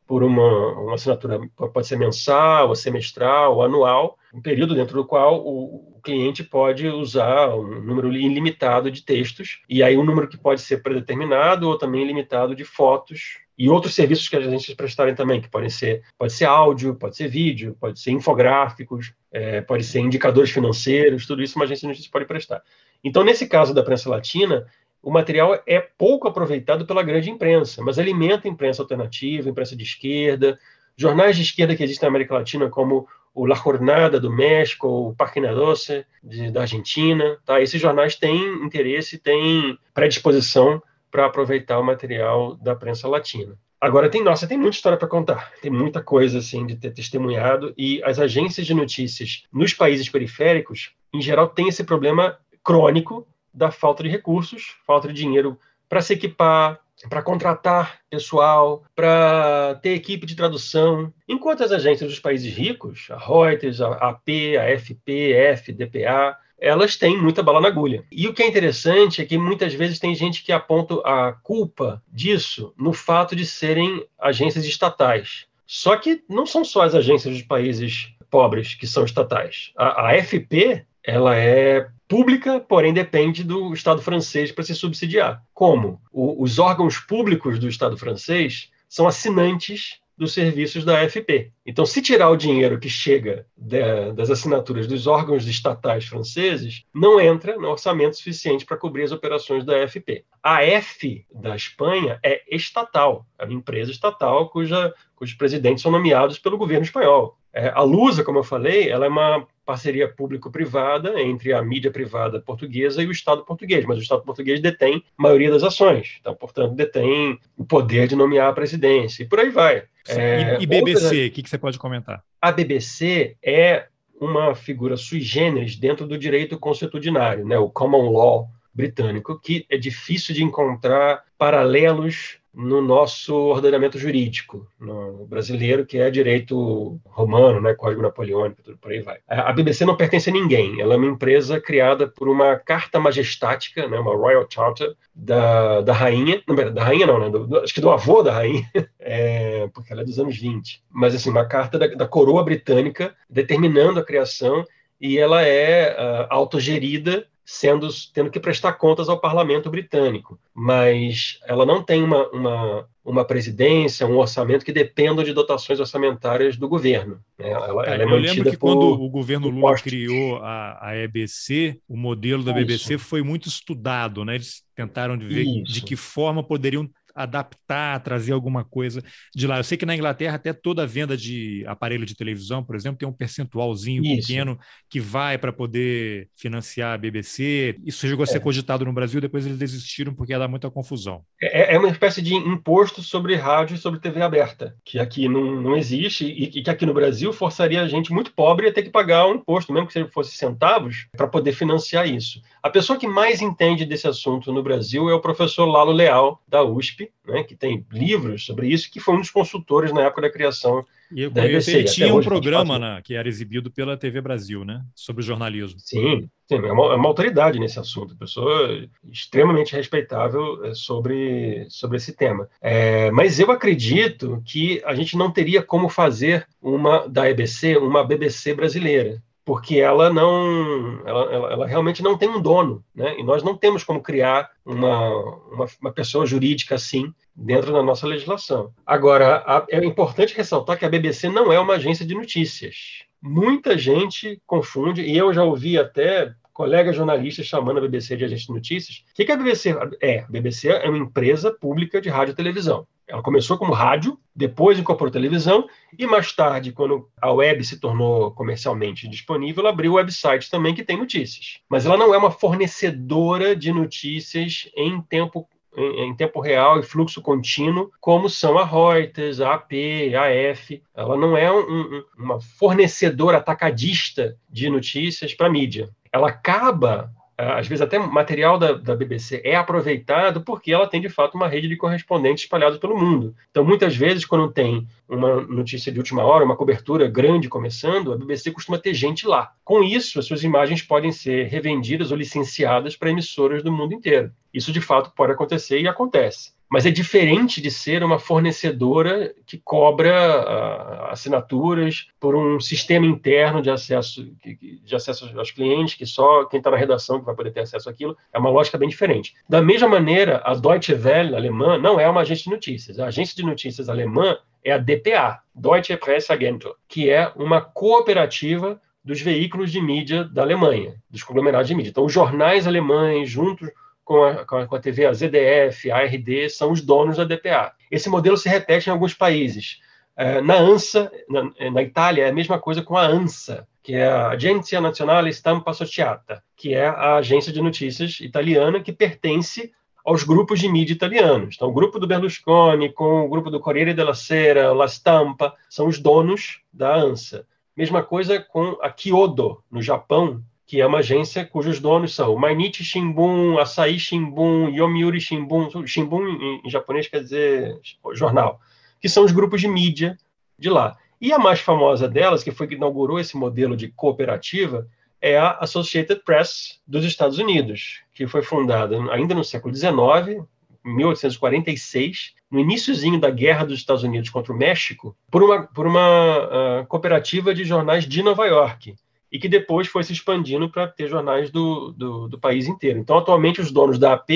por uma, uma assinatura, pode ser mensal, semestral, anual, um período dentro do qual o, o cliente pode usar um número ilimitado de textos, e aí um número que pode ser predeterminado ou também ilimitado de fotos e outros serviços que as agências prestarem também, que podem ser, pode ser áudio, pode ser vídeo, pode ser infográficos, é, pode ser indicadores financeiros, tudo isso uma agência de notícias pode prestar. Então, nesse caso da prensa latina, o material é pouco aproveitado pela grande imprensa, mas alimenta a imprensa alternativa, imprensa de esquerda, jornais de esquerda que existem na América Latina, como o La Jornada do México, o Página Doce da Argentina. Tá? Esses jornais têm interesse, têm predisposição para aproveitar o material da prensa latina. Agora tem, nossa, tem muita história para contar, tem muita coisa assim de ter testemunhado e as agências de notícias nos países periféricos, em geral, têm esse problema crônico da falta de recursos, falta de dinheiro para se equipar, para contratar pessoal, para ter equipe de tradução. Enquanto as agências dos países ricos, a Reuters, a AP, a FP, FDPA, elas têm muita bala na agulha. E o que é interessante é que muitas vezes tem gente que aponta a culpa disso no fato de serem agências estatais. Só que não são só as agências dos países pobres que são estatais. A, a FP ela é pública, porém depende do Estado francês para se subsidiar. Como? O, os órgãos públicos do Estado francês são assinantes dos serviços da AFP. Então, se tirar o dinheiro que chega das assinaturas dos órgãos estatais franceses, não entra no orçamento suficiente para cobrir as operações da AFP. A F da Espanha é estatal, é uma empresa estatal cuja, cujos presidentes são nomeados pelo governo espanhol. É, a Lusa, como eu falei, ela é uma parceria público-privada entre a mídia privada portuguesa e o Estado português, mas o Estado português detém a maioria das ações, então, portanto, detém o poder de nomear a presidência, e por aí vai. É, e, e, BBC, o outras... que, que você pode comentar? A BBC é uma figura sui generis dentro do direito consuetudinário, né, o common law britânico, que é difícil de encontrar paralelos no nosso ordenamento jurídico no brasileiro, que é direito romano, né, Código Napoleônico, tudo por aí vai. A BBC não pertence a ninguém, ela é uma empresa criada por uma carta majestática, né, uma Royal Charter da, da rainha, não, da rainha não, né, do, do, acho que do avô da rainha, é, porque ela é dos anos 20, mas assim, uma carta da, da coroa britânica determinando a criação e ela é uh, autogerida sendo tendo que prestar contas ao parlamento britânico, mas ela não tem uma, uma, uma presidência, um orçamento que dependam de dotações orçamentárias do governo. Né? Ela, é, ela é eu lembro que quando o governo Lula criou a, a EBC, o modelo da BBC Isso. foi muito estudado, né? Eles tentaram de ver Isso. de que forma poderiam adaptar, trazer alguma coisa de lá. Eu sei que na Inglaterra até toda venda de aparelho de televisão, por exemplo, tem um percentualzinho Isso. pequeno que vai para poder financiar a BBC. Isso chegou a ser é. cogitado no Brasil, depois eles desistiram porque ia dar muita confusão. É, é uma espécie de imposto sobre rádio e sobre TV aberta, que aqui não, não existe e que aqui no Brasil forçaria a gente muito pobre a ter que pagar um imposto, mesmo que fosse centavos, para poder financiar isso. A pessoa que mais entende desse assunto no Brasil é o professor Lalo Leal, da USP, né, que tem livros sobre isso, que foi um dos consultores na época da criação e eu da ele. Tinha um programa na, que era exibido pela TV Brasil, né, sobre jornalismo. Sim, sim é, uma, é uma autoridade nesse assunto, pessoa extremamente respeitável é, sobre, sobre esse tema. É, mas eu acredito que a gente não teria como fazer uma da EBC, uma BBC brasileira porque ela não, ela, ela, ela, realmente não tem um dono, né? E nós não temos como criar uma, uma, uma pessoa jurídica assim dentro da nossa legislação. Agora, a, é importante ressaltar que a BBC não é uma agência de notícias. Muita gente confunde, e eu já ouvi até colegas jornalistas chamando a BBC de agência de notícias. O que, que a BBC é? A BBC é uma empresa pública de rádio e televisão. Ela começou como rádio, depois incorporou televisão e mais tarde, quando a web se tornou comercialmente disponível, ela abriu o website também que tem notícias. Mas ela não é uma fornecedora de notícias em tempo em, tempo real e fluxo contínuo, como são a Reuters, a AP, a AF. Ela não é um, um, uma fornecedora atacadista de notícias para a mídia. Ela acaba às vezes até material da, da, BBC é aproveitado porque ela tem de fato uma rede de correspondentes espalhados pelo mundo. Então, muitas vezes, quando tem uma notícia de última hora, uma cobertura grande começando, a BBC costuma ter gente lá. Com isso, as suas imagens podem ser revendidas ou licenciadas para emissoras do mundo inteiro. Isso de fato pode acontecer e acontece mas é diferente de ser uma fornecedora que cobra uh, assinaturas por um sistema interno de acesso, de acesso aos clientes, que só quem está na redação que vai poder ter acesso àquilo. É uma lógica bem diferente. Da mesma maneira, a Deutsche Welle alemã não é uma agência de notícias. A agência de notícias alemã é a DPA, Deutsche Presseagentur, que é uma cooperativa dos veículos de mídia da Alemanha, dos conglomerados de mídia. Então, os jornais alemães, juntos com a, com a TV, a ZDF, a ARD, são os donos da DPA. Esse modelo se repete em alguns países. É, na ANSA, na, na, Itália, é a mesma coisa com a ANSA, que é a Agenzia Nazionale Stampa Associata, que é a agência de notícias italiana que pertence aos grupos de mídia italianos. Então, o grupo do Berlusconi com o grupo do Corriere della Sera, La Stampa, são os donos da ANSA. Mesma coisa com a Kyodo, no Japão, que é uma agência cujos donos são Mainichi Shimbun, Asahi Shimbun, Yomiuri Shimbun. Shimbun em, em japonês quer dizer jornal, que são os grupos de mídia de lá. E a mais famosa delas, que foi que inaugurou esse modelo de cooperativa, é a Associated Press dos Estados Unidos, que foi fundada ainda no século XIX, 1846, no iníciozinho da guerra dos Estados Unidos contra o México, por uma, por uma uh, cooperativa de jornais de Nova York, e que depois foi se expandindo para ter jornais do, do, do, país inteiro. Então, atualmente, os donos da AP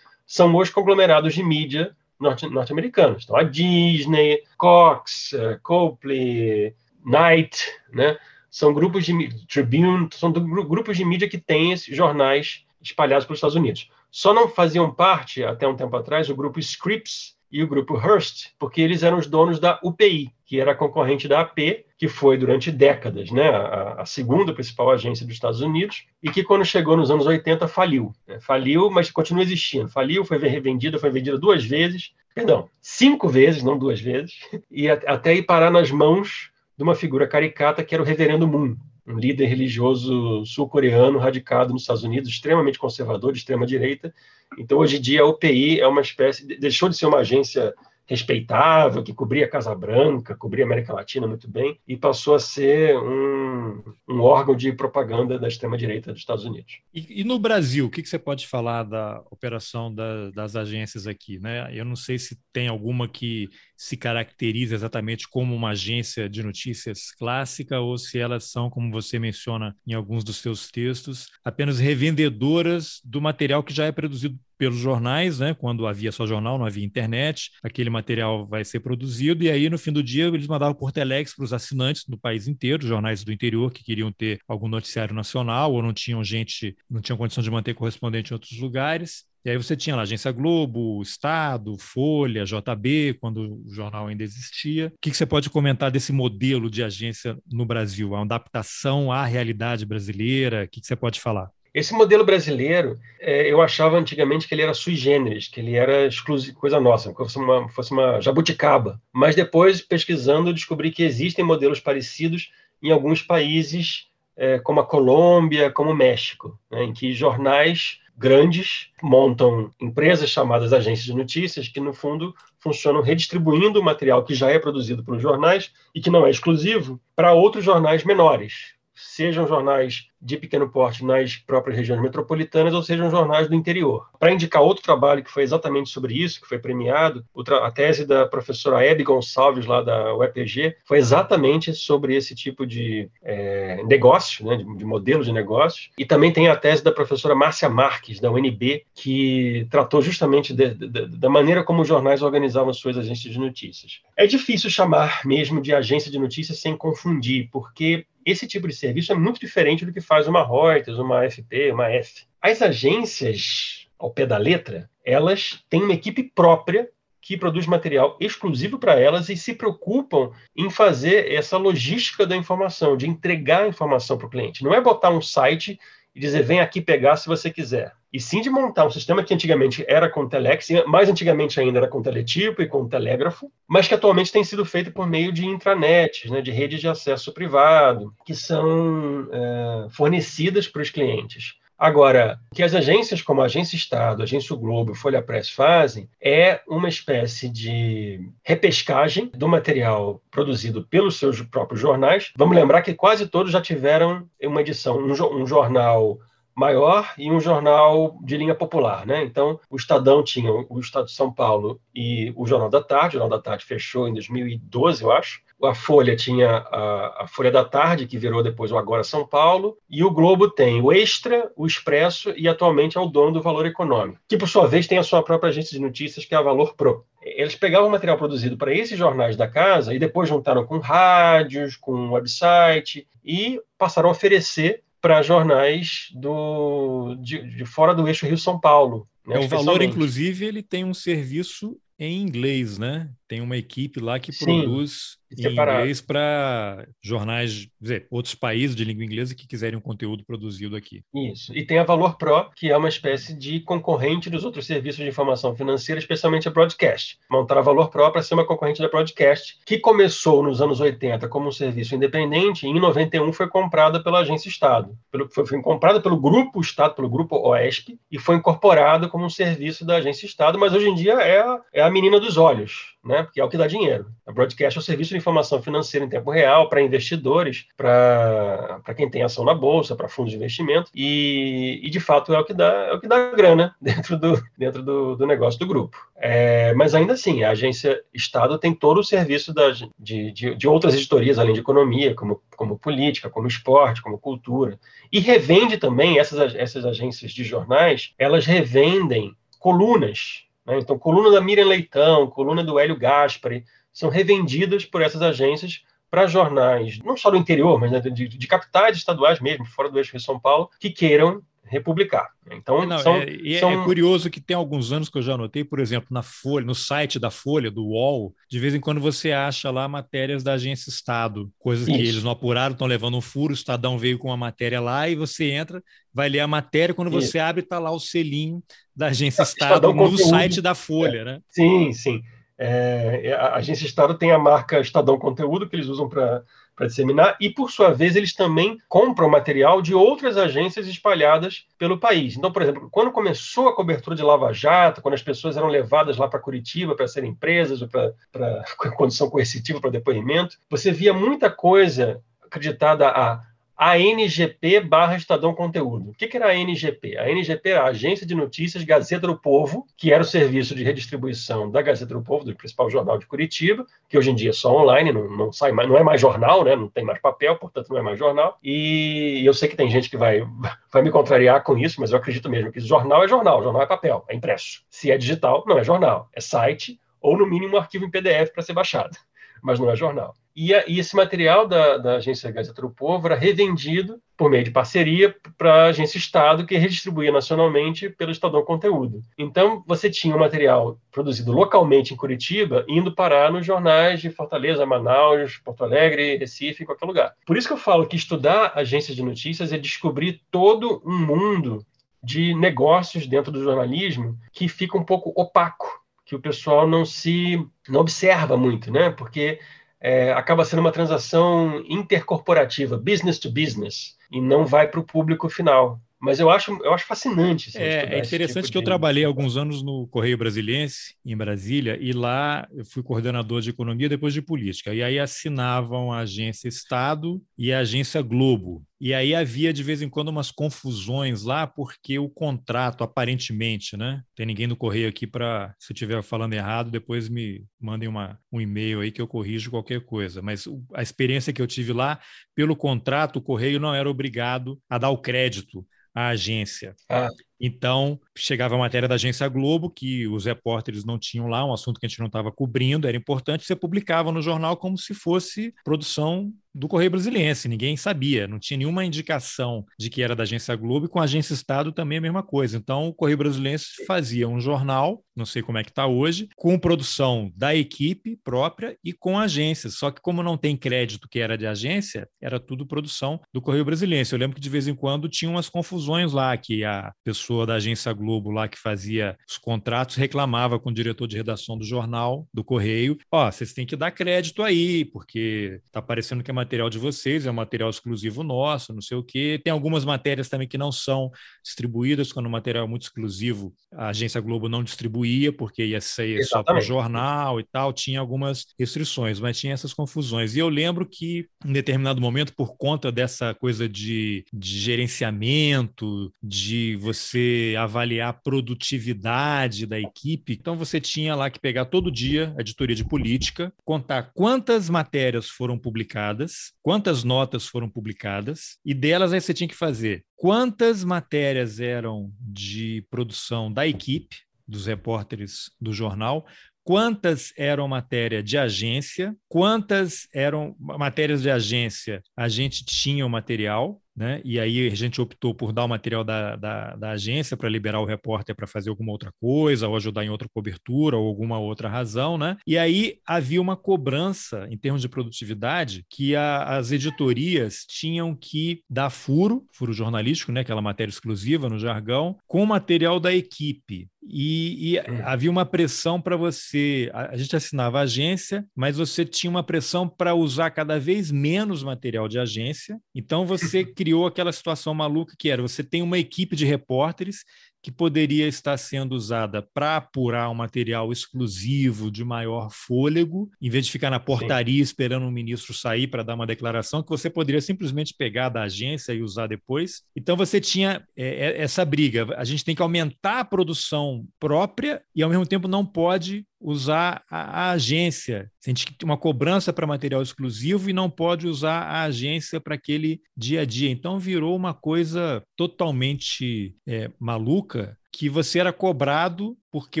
são os conglomerados de mídia norte-americanos. então, a Disney, Cox, uh, Copley, Knight, né? São grupos de Tribune, são grupos de mídia que têm esses jornais espalhados pelos Estados Unidos. Só não faziam parte, até um tempo atrás, o grupo Scripps, e o grupo Hearst, porque eles eram os donos da UPI, que era a concorrente da AP, que foi durante décadas né, a, a, segunda principal agência dos Estados Unidos, e que quando chegou nos anos 80 faliu. Né? Faliu, mas continua existindo. Faliu, foi revendida, foi vendida duas vezes, perdão, cinco vezes, não duas vezes, e até ir parar nas mãos de uma figura caricata que era o Reverendo Moon, um líder religioso sul-coreano radicado nos Estados Unidos, extremamente conservador, de extrema direita. Então, hoje em dia, a UPI é uma espécie, deixou de ser uma agência respeitável, que cobria a Casa Branca, cobria a América Latina muito bem, e passou a ser um, um órgão de propaganda da extrema-direita dos Estados Unidos. E, e, no Brasil, o que, que você pode falar da operação da, das agências aqui? Né? Eu não sei se tem alguma que se caracteriza exatamente como uma agência de notícias clássica ou se elas são, como você menciona em alguns dos seus textos, apenas revendedoras do material que já é produzido pelos jornais, né? Quando havia só jornal, não havia internet, aquele material vai ser produzido e aí no fim do dia eles mandavam por telex para os assinantes do país inteiro, jornais do interior que queriam ter algum noticiário nacional ou não tinham gente, não tinham condição de manter correspondente em outros lugares. E aí você tinha lá Agência Globo, Estado, Folha, JB, quando o jornal ainda existia. O que, você pode comentar desse modelo de agência no Brasil? A adaptação à realidade brasileira? O que você pode falar? Esse modelo brasileiro, é, eu achava antigamente que ele era sui generis, que ele era exclusivo, coisa nossa, que fosse uma, fosse uma jabuticaba. Mas depois, pesquisando, descobri que existem modelos parecidos em alguns países, é, como a Colômbia, como o México, né, em que jornais grandes montam empresas chamadas agências de notícias, que no fundo funcionam redistribuindo o material que já é produzido pelos jornais e que não é exclusivo para outros jornais menores, sejam jornais de pequeno porte nas próprias regiões metropolitanas ou sejam jornais do interior. Para indicar outro trabalho que foi exatamente sobre isso, que foi premiado, a tese da professora Hebe Gonçalves, lá da UEPG, foi exatamente sobre esse tipo de é, negócio, né, de, de modelo de negócios. E também tem a tese da professora Márcia Marques, da UNB, que tratou justamente de, de, da maneira como os jornais organizavam suas agências de notícias. É difícil chamar mesmo de agência de notícias sem confundir, porque esse tipo de serviço é muito diferente do que faz uma Reuters, uma AFP, uma F. As agências, ao pé da letra, elas têm uma equipe própria que produz material exclusivo para elas e se preocupam em fazer essa logística da informação, de entregar a informação para o cliente. Não é botar um site e dizer vem aqui pegar se você quiser. E sim de montar um sistema que antigamente era com telex, mais antigamente ainda era com teletipo e com telégrafo, mas que atualmente tem sido feito por meio de intranets, né, de redes de acesso privado, que são é, fornecidas para os clientes. Agora, o que as agências como a Agência Estado, a Agência Globo Folha Press fazem é uma espécie de repescagem do material produzido pelos seus próprios jornais. Vamos lembrar que quase todos já tiveram uma edição, um, jornal maior e um jornal de linha popular, né? Então, o Estadão tinha o Estado de São Paulo e o Jornal da Tarde. O Jornal da Tarde fechou em 2012, eu acho a Folha tinha a, a, Folha da Tarde, que virou depois o Agora São Paulo, e o Globo tem o Extra, o Expresso e atualmente é o dono do Valor Econômico, que por sua vez tem a sua própria agência de notícias, que é a Valor Pro. Eles pegavam o material produzido para esses jornais da casa e depois juntaram com rádios, com website e passaram a oferecer para jornais do, de, de, fora do eixo Rio-São Paulo. Né, é, o Valor, inclusive, ele tem um serviço em inglês, né? Tem uma equipe lá que Sim. produz em inglês para jornais, dizer, outros países de língua inglesa que quiserem um conteúdo produzido aqui. Isso. E tem a Valor Pro, que é uma espécie de concorrente dos outros serviços de informação financeira, especialmente a Broadcast. Montar a Valor Pro para ser uma concorrente da Broadcast, que começou nos anos 80 como um serviço independente e em 91 foi comprada pela Agência Estado. Pelo, foi, foi comprada pelo Grupo Estado, pelo Grupo OESP, e foi incorporado como um serviço da Agência Estado, mas hoje em dia é, é a menina dos olhos. Né? Né? Porque é o que dá dinheiro. A broadcast é o serviço de informação financeira em tempo real para investidores, para quem tem ação na bolsa, para fundos de investimento, e, e, de fato é o que dá, é o que dá grana dentro do, dentro do, do negócio do grupo. É, mas ainda assim, a agência Estado tem todo o serviço da, de, de, de outras editorias, além de economia, como, como política, como esporte, como cultura. E revende também, essas, essas agências de jornais, elas revendem colunas né? Então, coluna da Miriam Leitão, coluna do Hélio Gaspari, são revendidas por essas agências para jornais, não só do interior, mas né, de, de, capitais estaduais mesmo, fora do eixo de São Paulo, que queiram republicar. Então, Não, são, é, são... é, curioso que tem alguns anos que eu já anotei, por exemplo, na Folha, no site da Folha, do UOL, de vez em quando você acha lá matérias da agência Estado, coisas Isso. que eles não apuraram, estão levando um furo, o Estadão veio com uma matéria lá e você entra, vai ler a matéria, quando Isso. você abre, está lá o selinho da agência Estado Estadão no conteúdo. site da Folha, é. né? Sim, sim. É, a agência Estado tem a marca Estadão Conteúdo, que eles usam para para disseminar, e por sua vez eles também compram material de outras agências espalhadas pelo país. Então, por exemplo, quando começou a cobertura de Lava Jato, quando as pessoas eram levadas lá para Curitiba para serem presas ou para condição coercitiva para depoimento, você via muita coisa acreditada a ANGP barra Estadão Conteúdo. O que, era a ANGP? A ANGP era a Agência de Notícias Gazeta do Povo, que era o serviço de redistribuição da Gazeta do Povo, do principal jornal de Curitiba, que hoje em dia é só online, não, não sai mais, não é mais jornal, né? não tem mais papel, portanto não é mais jornal. E eu sei que tem gente que vai, vai me contrariar com isso, mas eu acredito mesmo que jornal é jornal, jornal é papel, é impresso. Se é digital, não é jornal, é site ou no mínimo um arquivo em PDF para ser baixado, mas não é jornal. E, a, e, esse material da, da agência Gazeta do Povo era revendido por meio de parceria para a agência Estado, que redistribuía nacionalmente pelo Estadão Conteúdo. Então, você tinha o um material produzido localmente em Curitiba, indo parar nos jornais de Fortaleza, Manaus, Porto Alegre, Recife, qualquer lugar. Por isso que eu falo que estudar agências de notícias é descobrir todo um mundo de negócios dentro do jornalismo que fica um pouco opaco, que o pessoal não se não observa muito, né? Porque é, acaba sendo uma transação intercorporativa, business to business, e não vai para o público final. Mas eu acho, eu acho fascinante. Assim, é, é interessante tipo que de... eu trabalhei alguns anos no Correio Brasiliense, em Brasília, e lá eu fui coordenador de economia depois de política. E aí assinavam a agência Estado e a agência Globo. E aí havia de vez em quando umas confusões lá, porque o contrato, aparentemente, né? Tem ninguém no correio aqui para, se eu estiver falando errado, depois me mandem uma, um e-mail aí que eu corrijo qualquer coisa. Mas a experiência que eu tive lá, pelo contrato, o correio não era obrigado a dar o crédito agência. Ah. Então, chegava a matéria da agência Globo, que os repórteres não tinham lá, um assunto que a gente não estava cobrindo, era importante, você publicava no jornal como se fosse produção do Correio Brasiliense, ninguém sabia, não tinha nenhuma indicação de que era da agência Globo, e com a agência Estado também a mesma coisa. Então, o Correio Brasiliense fazia um jornal, não sei como é que está hoje, com produção da equipe própria e com agências. Só que, como não tem crédito que era de agência, era tudo produção do Correio Brasiliense. Eu lembro que de vez em quando tinha umas confusões lá, que a pessoa pessoa da agência Globo lá que fazia os contratos reclamava com o diretor de redação do jornal, do Correio, ó, oh, vocês têm que dar crédito aí, porque tá parecendo que é material de vocês, é um material exclusivo nosso, não sei o quê. Tem algumas matérias também que não são distribuídas, quando o material é muito exclusivo, a agência Globo não distribuía, porque ia ser Exatamente. só para o jornal e tal, tinha algumas restrições, mas tinha essas confusões. E eu lembro que, em determinado momento, por conta dessa coisa de, de gerenciamento, de você você avaliar a produtividade da equipe. Então você tinha lá que pegar todo dia a editoria de política, contar quantas matérias foram publicadas, quantas notas foram publicadas, e delas aí você tinha que fazer quantas matérias eram de produção da equipe, dos repórteres do jornal, quantas eram matéria de agência, quantas eram matérias de agência a gente tinha o material, né? E aí a gente optou por dar o material da, da, da agência para liberar o repórter para fazer alguma outra coisa, ou ajudar em outra cobertura, ou alguma outra razão, né? E aí havia uma cobrança em termos de produtividade que a, as editorias tinham que dar furo, furo jornalístico, né? Aquela matéria exclusiva no jargão, com o material da equipe. E, e hum. havia uma pressão para você. A, a gente assinava a agência, mas você tinha uma pressão para usar cada vez menos material de agência. Então você criou aquela situação maluca que era: você tem uma equipe de repórteres que poderia estar sendo usada para apurar um material exclusivo de maior fôlego, em vez de ficar na portaria Sim. esperando um ministro sair para dar uma declaração, que você poderia simplesmente pegar da agência e usar depois. Então você tinha é, é essa briga. A gente tem que aumentar a produção própria e, ao mesmo tempo, não pode usar a, a agência. A tem uma cobrança para material exclusivo e não pode usar a agência para aquele dia a dia. Então virou uma coisa totalmente é, maluca que você era cobrado porque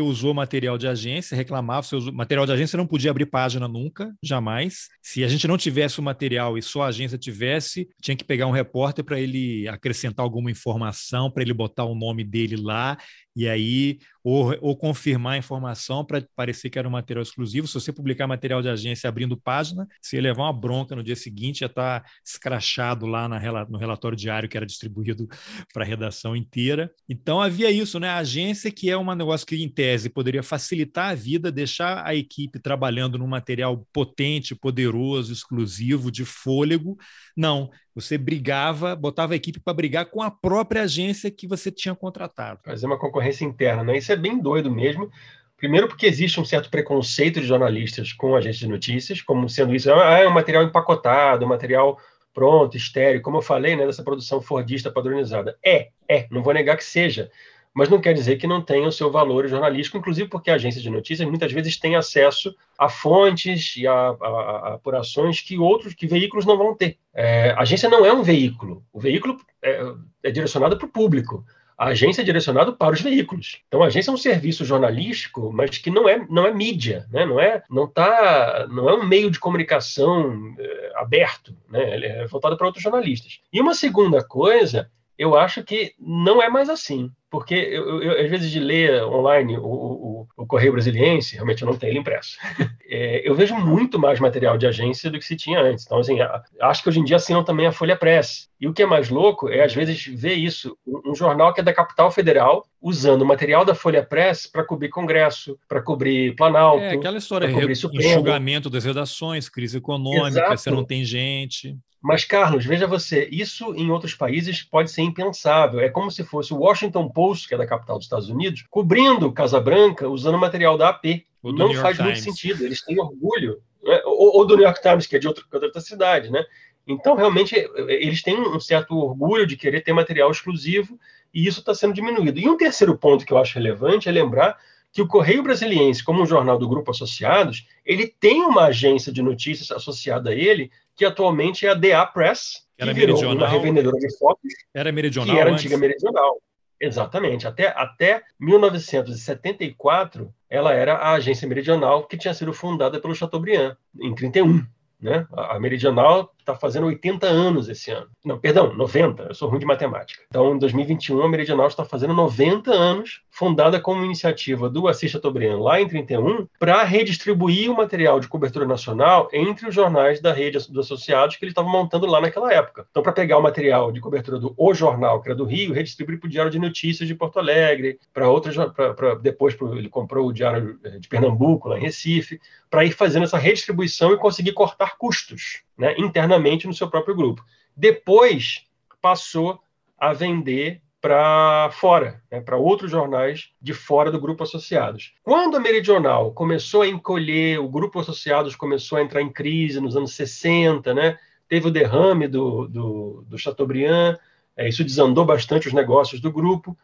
usou material de agência, reclamava, seu material de agência não podia abrir página nunca, jamais. Se a gente não tivesse o material e só a agência tivesse, tinha que pegar um repórter para ele acrescentar alguma informação, para ele botar o nome dele lá, e aí, ou, ou confirmar a informação para parecer que era um material exclusivo. Se você publicar material de agência abrindo página, se levar uma bronca no dia seguinte, já está escrachado lá na, no relatório diário que era distribuído para a redação inteira. Então havia isso, né? A agência que é um negócio que em tese, poderia facilitar a vida, deixar a equipe trabalhando num material potente, poderoso, exclusivo, de fôlego. Não, você brigava, botava a equipe para brigar com a própria agência que você tinha contratado. Fazer uma concorrência interna, né? Isso é bem doido mesmo. Primeiro, porque existe um certo preconceito de jornalistas com agências de notícias, como sendo isso, ah, é um material empacotado, um material pronto, estéreo, como eu falei, né, dessa produção fordista padronizada. É, é, não vou negar que seja mas não quer dizer que não tenha o seu valor jornalístico, inclusive porque a agência de notícias muitas vezes tem acesso a fontes e a, a, a apurações que outros, que veículos não vão ter. É, a agência não é um veículo, o veículo é, é direcionado para o público. A agência é direcionada para os veículos. Então, a agência é um serviço jornalístico, mas que não é, não é mídia, né? não, é, não, tá, não é um meio de comunicação é, aberto, né? Ele é voltado para outros jornalistas. E uma segunda coisa, eu acho que não é mais assim porque eu, eu, às vezes de ler online o, o, o, Correio Brasiliense, realmente eu não tenho ele impresso, é, eu vejo muito mais material de agência do que se tinha antes. Então, assim, acho que hoje em dia assinam também a Folha Press. E o que é mais louco é, às vezes, ver isso, um, um jornal que é da capital federal, usando material da Folha Press para cobrir Congresso, para cobrir Planalto. É aquela história de enxugamento das redações, crise econômica, Exato. você não tem gente. Mas, Carlos, veja você, isso em outros países pode ser impensável. É como se fosse o Washington Post, que é da capital dos Estados Unidos, cobrindo Casa Branca usando material da AP. Não faz Times. muito sentido. Eles têm orgulho. Né? Ou, ou, do New York Times, que é de outra, de outra cidade, né? Então, realmente, eles têm um certo orgulho de querer ter material exclusivo e isso está sendo diminuído. E um terceiro ponto que eu acho relevante é lembrar que o Correio Brasiliense, como um jornal do Grupo Associados, ele tem uma agência de notícias associada a ele, que atualmente é a DA Press, que era virou meridional, uma revendedora de fotos, era meridional que era antes. antiga meridional. Exatamente. Até, até 1974, ela era a agência meridional que tinha sido fundada pelo Chateaubriand, em 31. Né? A Meridional está fazendo 80 anos esse ano. Não, perdão, 90. Eu sou ruim de matemática. Então, em 2021, a Meridional está fazendo 90 anos, fundada como iniciativa do Assis Chateaubriand lá em 31, para redistribuir o material de cobertura nacional entre os jornais da rede dos associados que eles estavam montando lá naquela época. Então, para pegar o material de cobertura do O Jornal, que era do Rio, redistribuir para o Diário de Notícias de Porto Alegre, para outros, pra, depois pro, ele comprou o Diário eh, de Pernambuco, lá em Recife, para ir fazendo essa redistribuição e conseguir cortar custos né, internamente no seu próprio grupo. Depois passou a vender para fora, né, para outros jornais de fora do grupo associados. Quando a Meridional começou a encolher, o grupo associados começou a entrar em crise nos anos 60, né, teve o derrame do, do, do Chateaubriand, é, isso desandou bastante os negócios do grupo.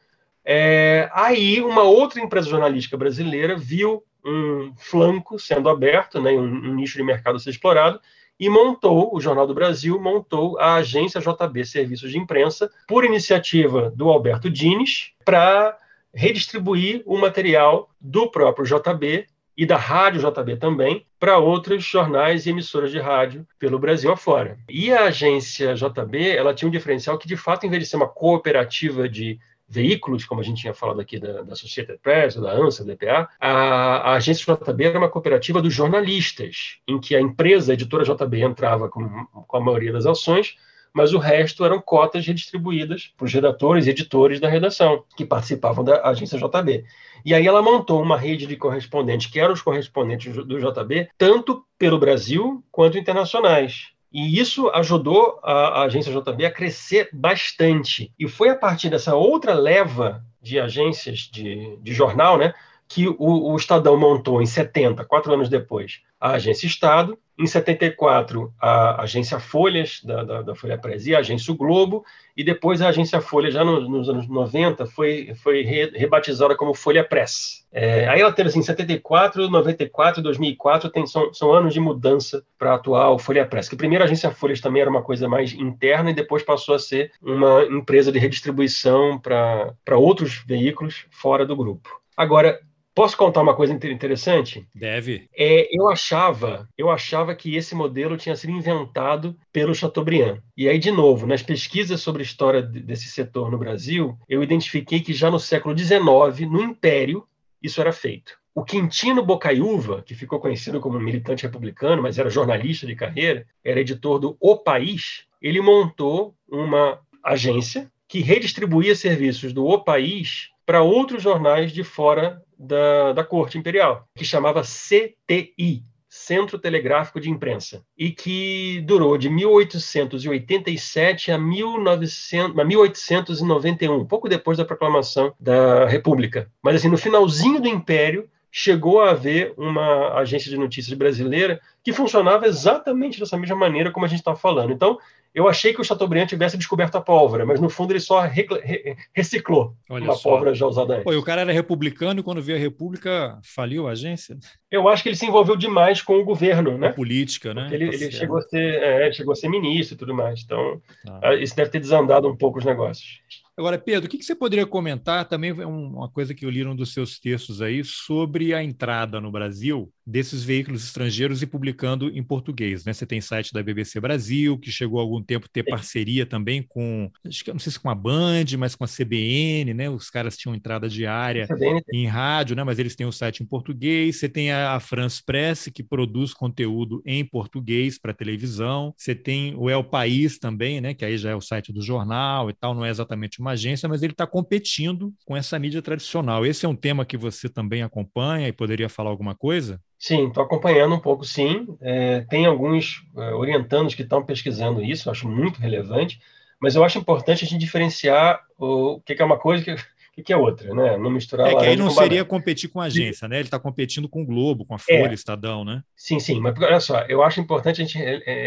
É, aí uma outra empresa jornalística brasileira viu um flanco sendo aberto, né, um, um nicho de mercado a ser explorado, e montou, o Jornal do Brasil montou a agência JB Serviços de Imprensa, por iniciativa do Alberto Dines, para redistribuir o material do próprio JB e da Rádio JB também para outros jornais e emissoras de rádio pelo Brasil afora. E a agência JB, ela tinha um diferencial que de fato, em vez de ser uma cooperativa de veículos, como a gente tinha falado aqui da, da Sociedade Press, da ANSA, da EPA, a, a, agência JB era uma cooperativa dos jornalistas, em que a empresa, a editora JB, entrava com, com a maioria das ações, mas o resto eram cotas redistribuídas para os redatores e editores da redação, que participavam da agência JB. E aí ela montou uma rede de correspondentes, que eram os correspondentes do JB, tanto pelo Brasil quanto internacionais. E isso ajudou a, a, agência JB a crescer bastante. E foi a partir dessa outra leva de agências de, de jornal, né? Que o, o, Estadão montou em 70, quatro anos depois, a Agência Estado, em 74, a Agência Folhas, da, da, da Folha Press, e a Agência Globo, e depois a Agência Folha, já no, nos anos 90, foi, foi re, rebatizada como Folha Press. É, aí ela teve, assim, 74, 94, 2004, tem, são, são anos de mudança para a atual Folha Press, que primeiro a Agência Folhas também era uma coisa mais interna e depois passou a ser uma empresa de redistribuição para outros veículos fora do grupo. Agora, Posso contar uma coisa interessante? Deve. É, eu achava, eu achava que esse modelo tinha sido inventado pelo Chateaubriand. E aí, de novo, nas pesquisas sobre a história desse setor no Brasil, eu identifiquei que já no século XIX, no Império, isso era feito. O Quintino Bocaiúva, que ficou conhecido como militante republicano, mas era jornalista de carreira, era editor do O País, ele montou uma agência que redistribuía serviços do O País para outros jornais de fora da, da corte imperial, que chamava CTI, Centro Telegráfico de Imprensa, e que durou de 1887 a, 1900, a 1891, pouco depois da proclamação da República. Mas assim, no finalzinho do Império, chegou a haver uma agência de notícias brasileira que funcionava exatamente dessa mesma maneira como a gente está falando. Então, eu achei que o Chateaubriand tivesse descoberto a pólvora, mas no fundo ele só reciclou Olha uma só. pólvora já usada antes. Pô, e o cara era republicano e quando veio a República faliu a agência? Eu acho que ele se envolveu demais com o governo, né? A política, né? ele, ele chegou, a ser, é, chegou a ser ministro e tudo mais. Então, ah. isso deve ter desandado um pouco os negócios. Agora, Pedro, o que você poderia comentar? Também, é uma coisa que eu li num dos seus textos aí, sobre a entrada no Brasil desses veículos estrangeiros e publicando em português. Né? Você tem site da BBC Brasil, que chegou há algum tempo a ter parceria também com, acho que não sei se com a Band, mas com a CBN, né? Os caras tinham entrada diária em rádio, né? Mas eles têm o site em português. Você tem a, a France Press, que produz conteúdo em português para televisão. Você tem o El País também, né? Que aí já é o site do jornal e tal, não é exatamente uma agência, mas ele está competindo com essa mídia tradicional. Esse é um tema que você também acompanha e poderia falar alguma coisa? Sim, estou acompanhando um pouco, sim. É, tem alguns é, orientandos que estão pesquisando isso, acho muito relevante, mas eu acho importante a gente diferenciar o, o que, que é uma coisa e o que, é outra, né? Não misturar É que aí não seria competir com a agência, né? Ele está competindo com o Globo, com a é. Folha, é. Estadão, né? Sim, sim, mas olha só, eu acho importante a gente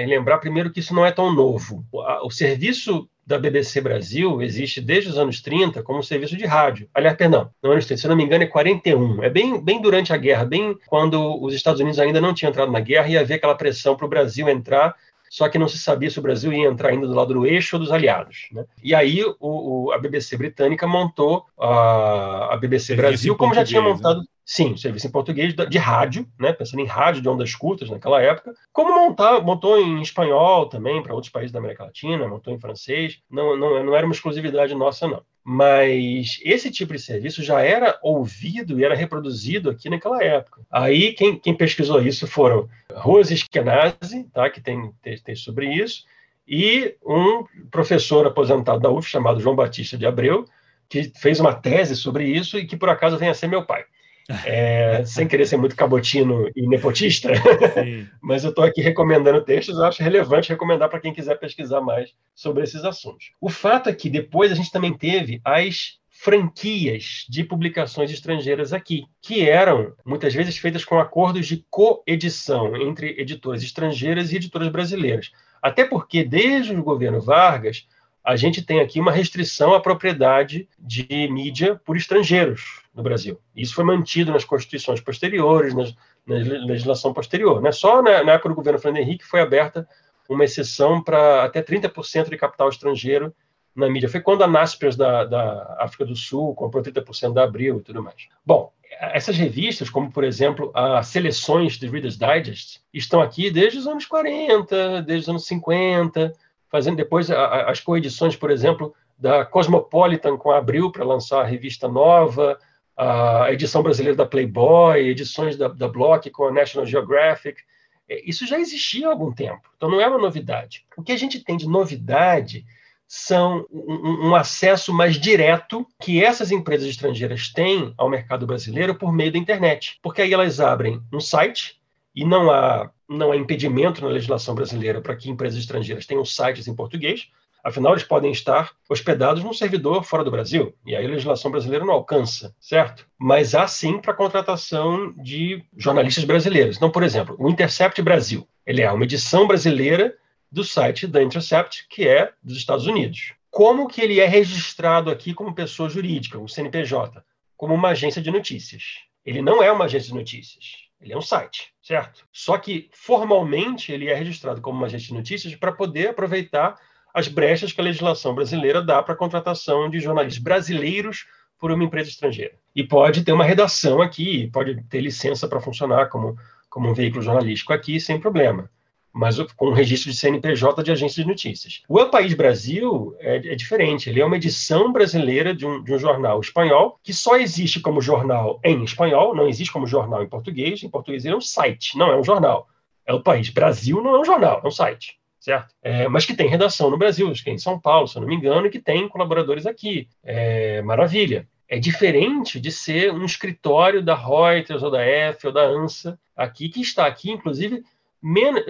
lembrar primeiro que isso não é tão novo. O, o serviço da BBC Brasil existe desde os anos 30 como serviço de rádio. Aliás, perdão, no anos 30, se não me engano, é 41. É bem, bem durante a guerra, bem quando os Estados Unidos ainda não tinham entrado na guerra e havia aquela pressão para o Brasil entrar só que não se sabia se o Brasil ia entrar ainda do lado do eixo ou dos aliados. Né? E aí o, o, a BBC britânica montou a, a BBC Brasil, como já tinha montado. Né? Sim, serviço em português de rádio, né? pensando em rádio de ondas curtas naquela época. Como montar, montou em espanhol também para outros países da América Latina, montou em francês. Não, não, não era uma exclusividade nossa, não. Mas esse tipo de serviço já era ouvido e era reproduzido aqui naquela época. Aí quem, quem pesquisou isso foram Rose Eskenazi, tá? que tem texto sobre isso, e um professor aposentado da UF chamado João Batista de Abreu, que fez uma tese sobre isso e que por acaso vem a ser meu pai. É, sem querer ser muito cabotino e nepotista, mas eu estou aqui recomendando textos, eu acho relevante recomendar para quem quiser pesquisar mais sobre esses assuntos. O fato é que depois a gente também teve as franquias de publicações estrangeiras aqui, que eram muitas vezes feitas com acordos de coedição entre editoras estrangeiras e editoras brasileiras. Até porque, desde o governo Vargas, a gente tem aqui uma restrição à propriedade de mídia por estrangeiros no Brasil. Isso foi mantido nas constituições posteriores, nas, na legislação posterior. Né? Só na, na época do governo Fernando Henrique foi aberta uma exceção para até 30% de capital estrangeiro na mídia. Foi quando a Naspers da, da África do Sul comprou 30% da Abril e tudo mais. Bom, essas revistas, como por exemplo as seleções de Reader's Digest, estão aqui desde os anos 40, desde os anos 50, fazendo depois as coedições, por exemplo, da Cosmopolitan com a Abril para lançar a revista nova, a edição brasileira da Playboy, edições da, da Block com a National Geographic. É, isso já existia há algum tempo, então não é uma novidade. O que a gente tem de novidade são um, um, acesso mais direto que essas empresas estrangeiras têm ao mercado brasileiro por meio da internet. Porque aí elas abrem um site e não há não há impedimento na legislação brasileira para que empresas estrangeiras tenham sites em português. Afinal, eles podem estar hospedados num servidor fora do Brasil, e aí a legislação brasileira não alcança, certo? Mas há sim para contratação de jornalistas brasileiros. Então, por exemplo, o Intercept Brasil, ele é uma edição brasileira do site da Intercept, que é dos Estados Unidos. Como que ele é registrado aqui como pessoa jurídica, o CNPJ? Como uma agência de notícias. Ele não é uma agência de notícias. Ele é um site, certo? Só que formalmente ele é registrado como uma agência de notícias para poder aproveitar as brechas que a legislação brasileira dá para a contratação de jornalistas brasileiros por uma empresa estrangeira. E pode ter uma redação aqui, pode ter licença para funcionar como, como um veículo jornalístico aqui, sem problema mas com registro de CNPJ de agência de notícias. O El País Brasil é, é diferente, ele é uma edição brasileira de um, de um, jornal espanhol, que só existe como jornal em espanhol, não existe como jornal em português, em português ele é um site, não é um jornal. É o País Brasil não é um jornal, é um site. Certo? É, mas que tem redação no Brasil, que é em São Paulo, se eu não me engano, e que tem colaboradores aqui. É, maravilha é diferente de ser um escritório da Reuters ou da F ou da ANSA aqui, que está aqui, inclusive,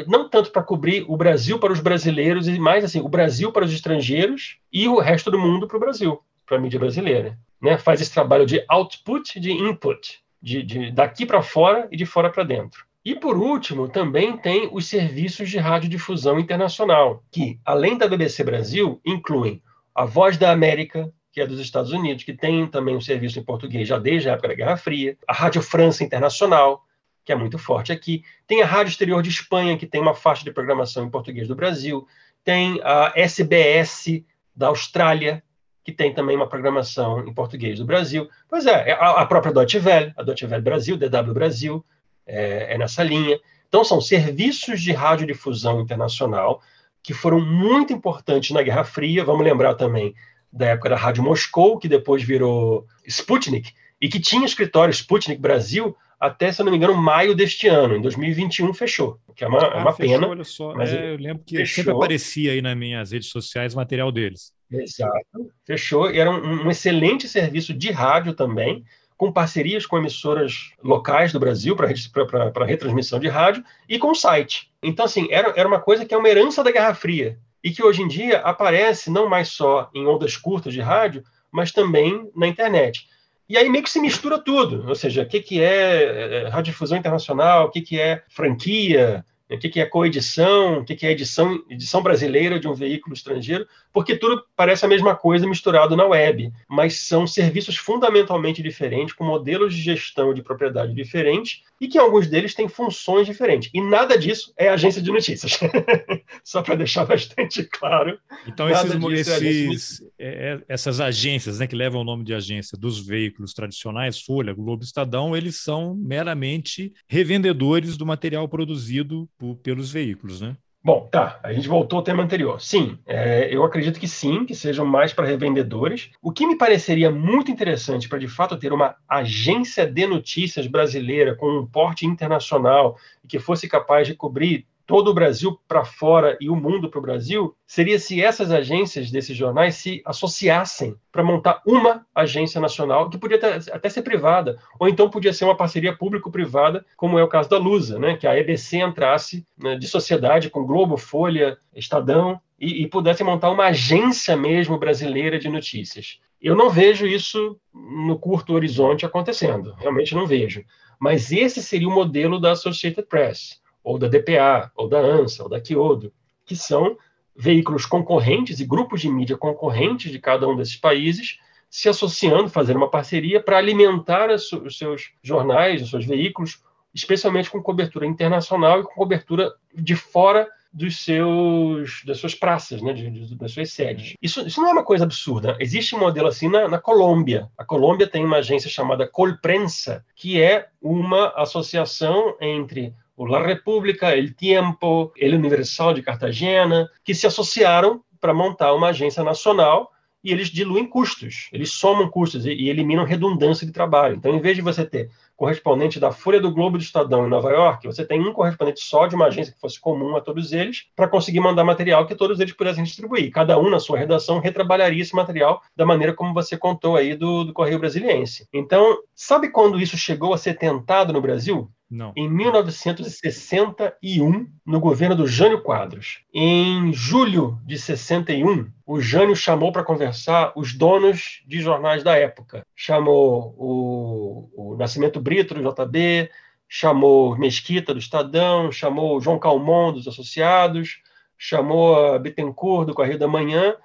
não tanto para cobrir o Brasil para os brasileiros, e mais assim, o Brasil para os estrangeiros e o resto do mundo para o Brasil, para a mídia brasileira. Né? Faz esse trabalho de output, de input, de, de daqui para fora e de fora para dentro. E por último, também tem os serviços de radiodifusão internacional, que, além da BBC Brasil, incluem a Voz da América, que é dos Estados Unidos, que tem também um serviço em português já desde a época da Guerra Fria, a Rádio França Internacional, que é muito forte aqui. Tem a Rádio Exterior de Espanha, que tem uma faixa de programação em português do Brasil. Tem a SBS da Austrália, que tem também uma programação em português do Brasil. Pois é, a, própria Deutsche Welle, a Deutsche Welle Brasil, DW Brasil, é, é nessa linha. Então, são serviços de radiodifusão internacional que foram muito importantes na Guerra Fria. Vamos lembrar também da época da Rádio Moscou, que depois virou Sputnik, e que tinha escritório Sputnik Brasil até, se eu não me engano, maio deste ano. Em 2021 fechou, que é uma, é ah, é uma fechou, pena. Olha só. Mas é, eu lembro que fechou. sempre aparecia aí nas minhas redes sociais material deles. Exato, fechou. E era um, um excelente serviço de rádio também, com parcerias com emissoras locais do Brasil para retransmissão de rádio e com site. Então, assim, era, era uma coisa que é uma herança da Guerra Fria e que hoje em dia aparece não mais só em ondas curtas de rádio, mas também na internet. E aí meio que se mistura tudo, ou seja, o que, que é, é radiodifusão internacional, o que, que é franquia, o que, é coedição, o que, que é edição, edição brasileira de um veículo estrangeiro, porque tudo parece a mesma coisa misturado na web, mas são serviços fundamentalmente diferentes, com modelos de gestão de propriedade diferentes, e que alguns deles têm funções diferentes. E nada disso é agência de notícias. Só para deixar bastante claro. Então, esses, é esses é, é, essas agências né, que levam o nome de agência dos veículos tradicionais, Folha, Globo, Estadão, eles são meramente revendedores do material produzido pelos veículos, né? Bom, tá. A gente voltou ao tema anterior. Sim, é, eu acredito que sim, que sejam mais para revendedores. O que me pareceria muito interessante para de fato ter uma agência de notícias brasileira com um porte internacional e que fosse capaz de cobrir todo o Brasil para fora e o mundo para o Brasil, seria se essas agências desses jornais se associassem para montar uma agência nacional, que podia até ser privada, ou então podia ser uma parceria público-privada, como é o caso da Lusa, né? que a EBC entrasse né, de sociedade com Globo, Folha, Estadão, e, e pudesse montar uma agência mesmo brasileira de notícias. Eu não vejo isso no curto horizonte acontecendo, realmente não vejo. Mas esse seria o modelo da Associated Press ou da DPA, ou da ANSA, ou da Kyodo, que são veículos concorrentes e grupos de mídia concorrentes de cada um desses países se associando, fazendo uma parceria para alimentar os seus jornais, os seus veículos, especialmente com cobertura internacional e com cobertura de fora dos seus, das suas praças, né, de, de, das suas sedes. Isso, isso não é uma coisa absurda. Existe um modelo assim na, na Colômbia. A Colômbia tem uma agência chamada Colprensa, que é uma associação entre o La República, El Tiempo, El Universal de Cartagena, que se associaram para montar uma agência nacional e eles diluem custos, eles somam custos e, e, eliminam redundância de trabalho. Então, em vez de você ter correspondente da Folha do Globo do Estadão em Nova York, você tem um correspondente só de uma agência que fosse comum a todos eles, para conseguir mandar material que todos eles pudessem distribuir. Cada um, na sua redação, retrabalharia esse material da maneira como você contou aí do, do Correio Brasiliense. Então, sabe quando isso chegou a ser tentado no Brasil? Em 1961, no governo do Jânio Quadros. Em julho de 61, o Jânio chamou para conversar os donos de jornais da época. Chamou o, o Nascimento Brito, do JB, chamou Mesquita, do Estadão, chamou João Calmon, dos Associados, chamou a Bittencourt, do Correio da Manhã,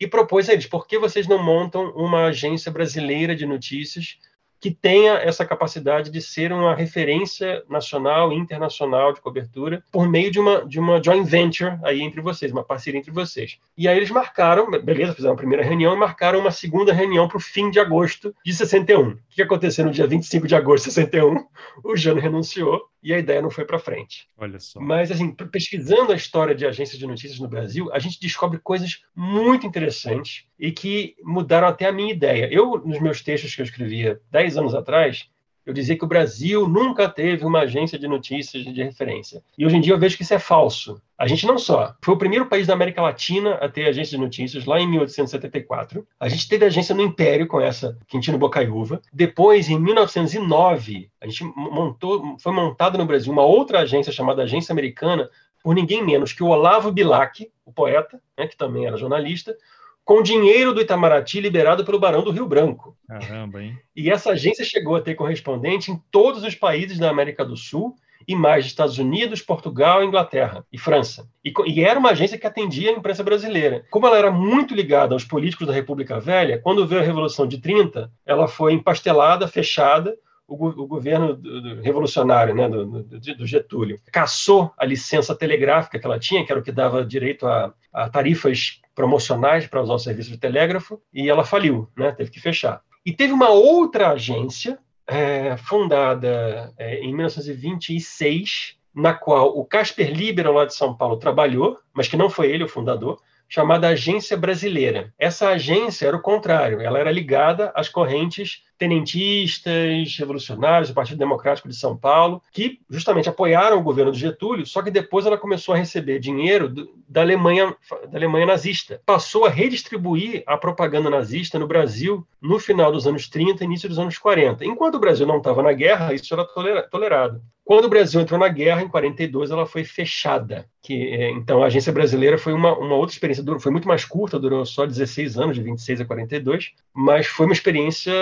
e propôs a eles: por que vocês não montam uma agência brasileira de notícias que tenha essa capacidade de ser uma referência nacional e internacional de cobertura por meio de uma, de uma joint venture aí entre vocês, uma parceria entre vocês. E aí eles marcaram, beleza, fizeram a primeira reunião e marcaram uma segunda reunião para o fim de agosto de 61. O que aconteceu no dia 25 de agosto de 61? O Jano renunciou e a ideia não foi para frente. Olha só. Mas, assim, pesquisando a história de agências de notícias no Brasil, a gente descobre coisas muito interessantes e que mudaram até a minha ideia. Eu, nos meus textos que eu escrevia 10 anos atrás, eu dizia que o Brasil nunca teve uma agência de notícias de referência. E hoje em dia eu vejo que isso é falso. A gente não só foi o primeiro país da América Latina a ter agência de notícias, lá em 1874. A gente teve agência no Império com essa Quintino Bocaiúva. Depois, em 1909, a gente montou, foi montada no Brasil uma outra agência chamada Agência Americana por ninguém menos que o Olavo Bilac, o poeta, né, que também era jornalista, com dinheiro do Itamaraty liberado pelo Barão do Rio Branco. Caramba, hein? E essa agência chegou a ter correspondente em todos os países da América do Sul e mais Estados Unidos, Portugal, Inglaterra e França. E, e, era uma agência que atendia a imprensa brasileira. Como ela era muito ligada aos políticos da República Velha, quando veio a Revolução de 30, ela foi empastelada, fechada, o, o, governo do, do revolucionário, né, do, do, Getúlio, caçou a licença telegráfica que ela tinha, que era o que dava direito a, a tarifas promocionais para usar o serviço de telégrafo, e ela faliu, né, teve que fechar. E teve uma outra agência é, fundada é, em 1926, na qual o Casper Libero, lá de São Paulo, trabalhou, mas que não foi ele o fundador, chamada Agência Brasileira. Essa agência era o contrário, ela era ligada às correntes tenentistas, revolucionários do Partido Democrático de São Paulo, que justamente apoiaram o governo de Getúlio, só que depois ela começou a receber dinheiro da Alemanha, da Alemanha nazista. Passou a redistribuir a propaganda nazista no Brasil no final dos anos 30 e início dos anos 40. Enquanto o Brasil não estava na guerra, isso era tolerado. Quando o Brasil entrou na guerra, em 42, ela foi fechada. Que, é, então, a agência brasileira foi uma, uma outra experiência, foi muito mais curta, durou só 16 anos, de 26 a 42, mas foi uma experiência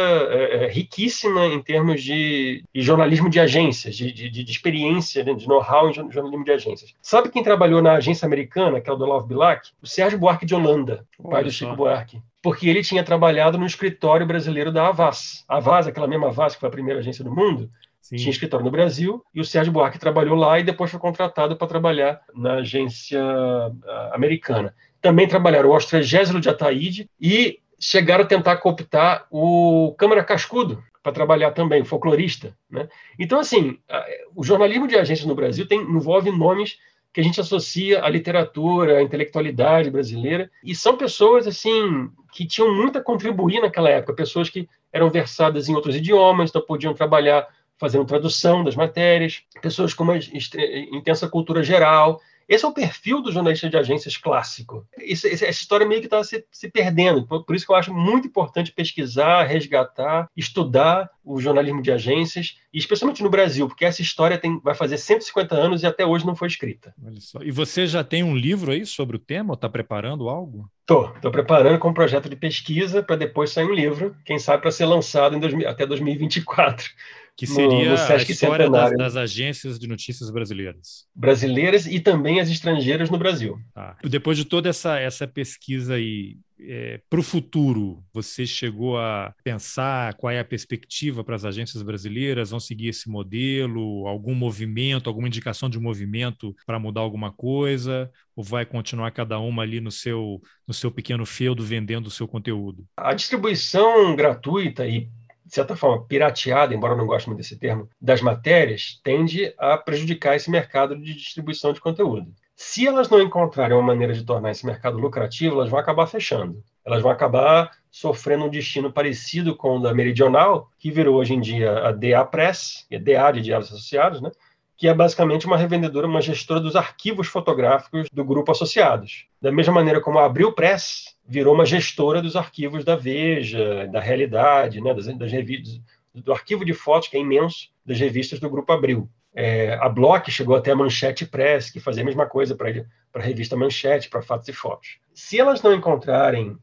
é, é, riquíssima em termos de, de, jornalismo de agências, de, de, de experiência, né, de know-how em jornalismo de agências. Sabe quem trabalhou na agência americana, que é o do Love Bilac? O Sérgio Buarque de Holanda, o pai do Chico Buarque porque ele tinha trabalhado no escritório brasileiro da Avaz. A Avaz, aquela mesma Avaz que foi a primeira agência do mundo, Sim. tinha escritório no Brasil, e o Sérgio Buarque trabalhou lá e depois foi contratado para trabalhar na agência ah, americana. Também trabalharam o Austrégésilo de Ataíde e chegaram a tentar cooptar o Câmara Cascudo para trabalhar também, o folclorista. Né? Então, assim, o jornalismo de agências no Brasil tem, envolve nomes que a gente associa à literatura, à intelectualidade brasileira, e são pessoas assim que tinham muito a contribuir naquela época, pessoas que eram versadas em outros idiomas, então podiam trabalhar fazendo tradução das matérias, pessoas com uma intensa cultura geral. Esse é o perfil do jornalista de agências clássico. Isso, essa história meio que está se, se, perdendo. Por, por, isso que eu acho muito importante pesquisar, resgatar, estudar o jornalismo de agências, e especialmente no Brasil, porque essa história tem, vai fazer 150 anos e até hoje não foi escrita. E você já tem um livro aí sobre o tema ou está preparando algo? Estou, estou preparando com um projeto de pesquisa para depois sair um livro, quem sabe para ser lançado em 2000, até 2024 que seria no, no a história das, das, agências de notícias brasileiras. Brasileiras e também as estrangeiras no Brasil. Ah, depois de toda essa, essa pesquisa aí, é, para o futuro, você chegou a pensar qual é a perspectiva para as agências brasileiras? Vão seguir esse modelo? Algum movimento, alguma indicação de movimento para mudar alguma coisa? Ou vai continuar cada uma ali no seu, no seu pequeno feudo vendendo o seu conteúdo? A distribuição gratuita e de certa forma, pirateada, embora eu não goste muito desse termo, das matérias, tende a prejudicar esse mercado de distribuição de conteúdo. Se elas não encontrarem uma maneira de tornar esse mercado lucrativo, elas vão acabar fechando. Elas vão acabar sofrendo um destino parecido com o da Meridional, que virou hoje em dia a DA Press, que é DA de Diários Associados, né? Que é basicamente uma revendedora, uma gestora dos arquivos fotográficos do grupo Associados. Da mesma maneira como a Abril Press virou uma gestora dos arquivos da Veja, da Realidade, né, das, das revistas, do arquivo de fotos, que é imenso, das revistas do Grupo Abril. É, a Block chegou até a Manchete Press, que fazia a mesma coisa para a revista Manchete, para Fatos e Fotos. Se elas não encontrarem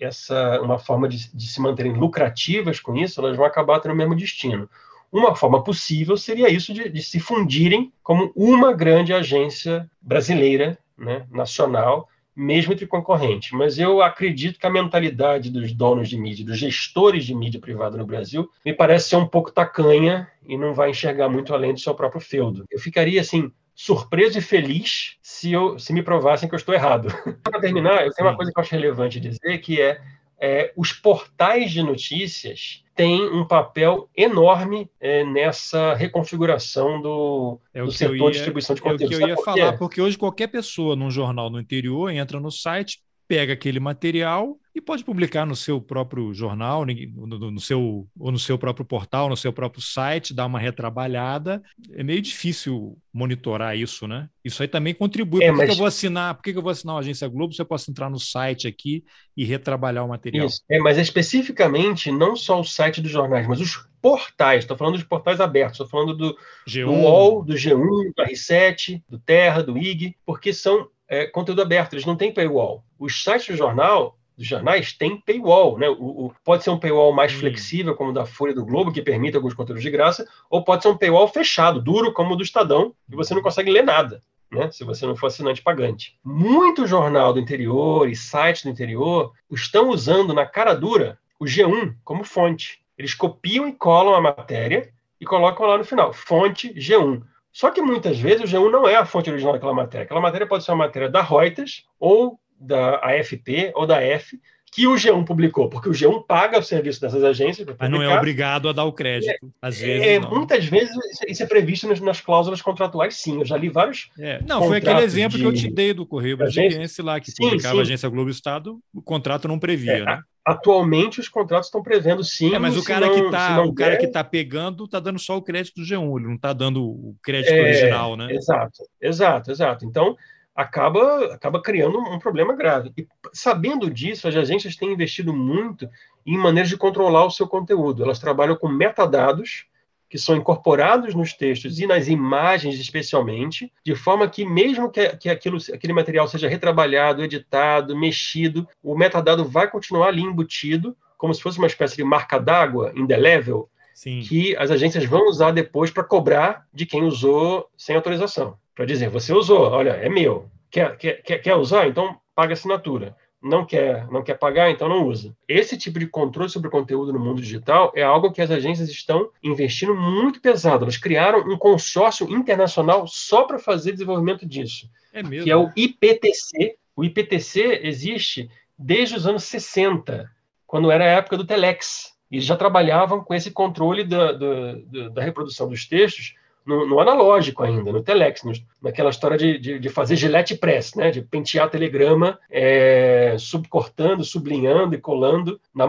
essa uma forma de, de se manterem lucrativas com isso, elas vão acabar tendo o mesmo destino. Uma forma possível seria isso de, de se fundirem como uma grande agência brasileira, né, nacional, mesmo entre concorrentes. Mas eu acredito que a mentalidade dos donos de mídia, dos gestores de mídia privada no Brasil, me parece ser um pouco tacanha e não vai enxergar muito além do seu próprio feudo. Eu ficaria assim surpreso e feliz se, eu, se me provassem que eu estou errado. Para terminar, eu tenho uma coisa que eu acho relevante dizer, que é, é os portais de notícias têm um papel enorme é, nessa reconfiguração do, é do setor ia, de distribuição de conteúdo. É o que eu ia falar, porque hoje qualquer pessoa num jornal no interior entra no site, pega aquele material e pode publicar no seu próprio jornal, no, no, seu, ou no seu próprio portal, no seu próprio site, dar uma retrabalhada. É meio difícil monitorar isso, né? Isso aí também contribui. É, por que, mas... que eu vou assinar? Por que, que eu vou assinar uma agência Globo se eu posso entrar no site aqui e retrabalhar o material? Isso. É, mas é especificamente não só o site dos jornais, mas os portais. Estou falando dos portais abertos, estou falando do, G1. do UOL, do G1, do R7, do Terra, do IG, porque são é, conteúdo aberto, eles não têm paywall. Os sites do jornal dos jornais têm paywall, né? O, o, pode ser um paywall mais hum. flexível, como o da Folha do Globo, que permite alguns conteúdos de graça, ou pode ser um paywall fechado, duro, como o do Estadão, e você não consegue ler nada. Né, se você não for assinante pagante. Muito jornal do interior e sites do interior estão usando na cara dura o G1 como fonte. Eles copiam e colam a matéria e colocam lá no final, fonte G1. Só que muitas vezes o G1 não é a fonte original daquela matéria. Aquela matéria pode ser uma matéria da Reuters ou da AFP ou da F, que o G1 publicou, porque o G1 paga o serviço dessas agências. Mas não é obrigado a dar o crédito. Às vezes. É. Muitas vezes isso é previsto nas, nas, cláusulas contratuais, sim. Eu já li vários. É. Não, foi aquele exemplo de... que eu te dei do Correio Brasiliense lá, que sim, publicava sim. a agência Globo Estado, o contrato não previa, é, né? Atualmente os contratos estão prevendo sim. É, mas o cara não, que está o cara que tá pegando está dando só o crédito do G1, ele não está dando o crédito é, original, né? Exato, exato, exato. Então acaba acaba criando um problema grave. E sabendo disso, as agências têm investido muito em maneiras de controlar o seu conteúdo. Elas trabalham com metadados que são incorporados nos textos e nas imagens especialmente, de forma que mesmo que, que aquilo, aquele material seja retrabalhado, editado, mexido, o metadado vai continuar ali embutido, como se fosse uma espécie de marca d'água indelével, Sim. que as agências vão usar depois para cobrar de quem usou sem autorização. Para dizer, você usou, olha, é meu. Quer, quer, quer usar? Então paga assinatura não quer, não quer pagar, então não usa. Esse tipo de controle sobre o conteúdo no mundo digital é algo que as agências estão investindo muito pesado. Elas criaram um consórcio internacional só para fazer desenvolvimento disso. É mesmo? Que é o IPTC. O IPTC existe desde os anos 60, quando era a época do Telex. E já trabalhavam com esse controle da, da, da reprodução dos textos no, no, analógico ainda, no telex, no, naquela história de, de, de, fazer gilete press, né, de pentear telegrama, é, subcortando, sublinhando e colando. Na,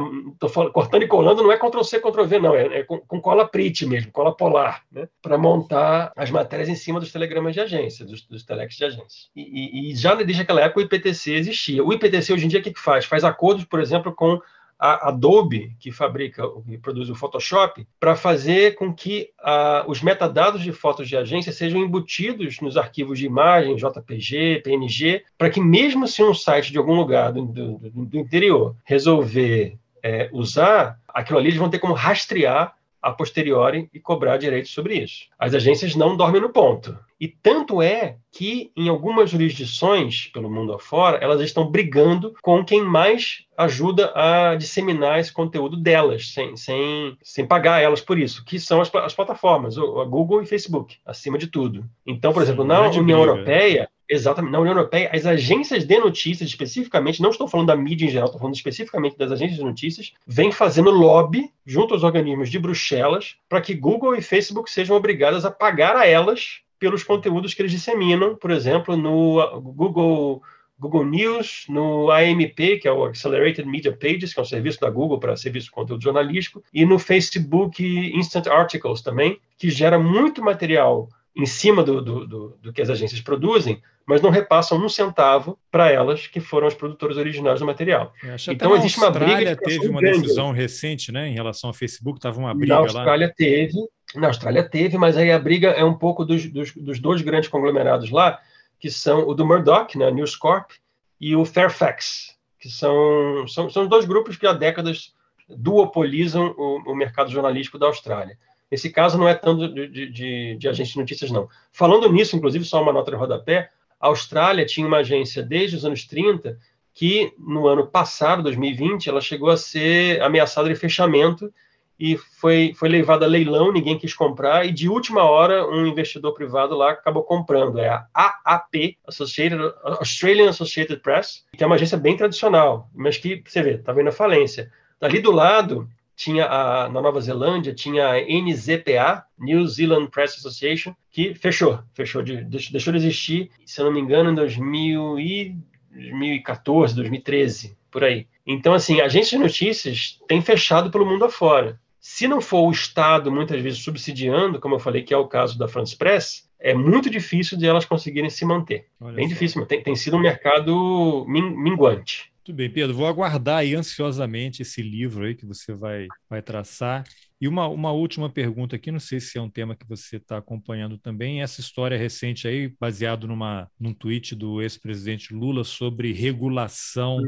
falando, cortando e colando não é Ctrl-C, Ctrl-V, não, é, é com, com, cola Prit mesmo, cola polar, né, para montar as matérias em cima dos telegramas de agência, dos, dos telex de agência. E, e, e, já desde aquela época o IPTC existia. O IPTC hoje em dia o que, que faz? Faz acordos, por exemplo, com a Adobe, que fabrica e produz o Photoshop, para fazer com que os metadados de fotos de agência sejam embutidos nos arquivos de imagem, JPG, PNG, para que mesmo se um site de algum lugar do, do, do interior resolver é, usar, aquilo ali eles vão ter como rastrear a posteriori e cobrar direitos sobre isso. As agências não dormem no ponto. E tanto é que, em algumas jurisdições pelo mundo afora, elas estão brigando com quem mais ajuda a disseminar esse conteúdo delas, sem, sem, sem pagar elas por isso, que são as, as plataformas, a Google e Facebook, acima de tudo. Então, por Sim, exemplo, na União briga. Europeia, Exatamente. Na União Europeia, as agências de notícias, especificamente, não estou falando da mídia em geral, estou falando especificamente das agências de notícias, vêm fazendo lobby junto aos organismos de Bruxelas para que Google e Facebook sejam obrigadas a pagar a elas pelos conteúdos que eles disseminam, por exemplo, no Google, Google News, no AMP, que é o Accelerated Media Pages, que é um serviço da Google para serviço de conteúdo jornalístico, e no Facebook Instant Articles também, que gera muito material em cima do, do, do, do que as agências produzem, mas não repassam um centavo para elas, que foram as produtoras originais do material. Então existe uma briga. A Austrália teve uma grande. decisão recente, né, em relação ao Facebook, estava uma briga lá. Na Austrália lá. teve, Na Austrália teve, mas aí a briga é um pouco dos, dos, dos dois grandes conglomerados lá, que são o do Murdoch, né, News Corp, e o Fairfax, que são, são, são dois grupos que há décadas duopolizam o, o mercado jornalístico da Austrália. Nesse caso, não é tanto de, de, de, de agência de notícias, não. Falando nisso, inclusive, só uma nota de rodapé, a Austrália tinha uma agência desde os anos 30 que, no ano passado, 2020, ela chegou a ser ameaçada de fechamento e foi, foi levada a leilão, ninguém quis comprar, e de última hora um investidor privado lá acabou comprando. É a AAP, Associated, Australian Associated Press, que é uma agência bem tradicional, mas que, você vê, está vendo a falência. Ali do lado, tinha a, na Nova Zelândia, tinha a NZPA, New Zealand Press Association, que fechou, fechou de, deixou de existir, se eu não me engano, em 2000 e 2014, 2013, por aí. Então, assim, agências de notícias têm fechado pelo mundo afora. Se não for o Estado, muitas vezes, subsidiando, como eu falei que é o caso da France Press, é muito difícil de elas conseguirem se manter. Olha Bem só. difícil, tem, tem sido um mercado minguante. Muito bem, Pedro. Vou aguardar aí ansiosamente esse livro aí que você vai, vai traçar. E uma, uma última pergunta aqui, não sei se é um tema que você está acompanhando também, essa história recente aí, baseado numa, num tweet do ex-presidente Lula sobre regulação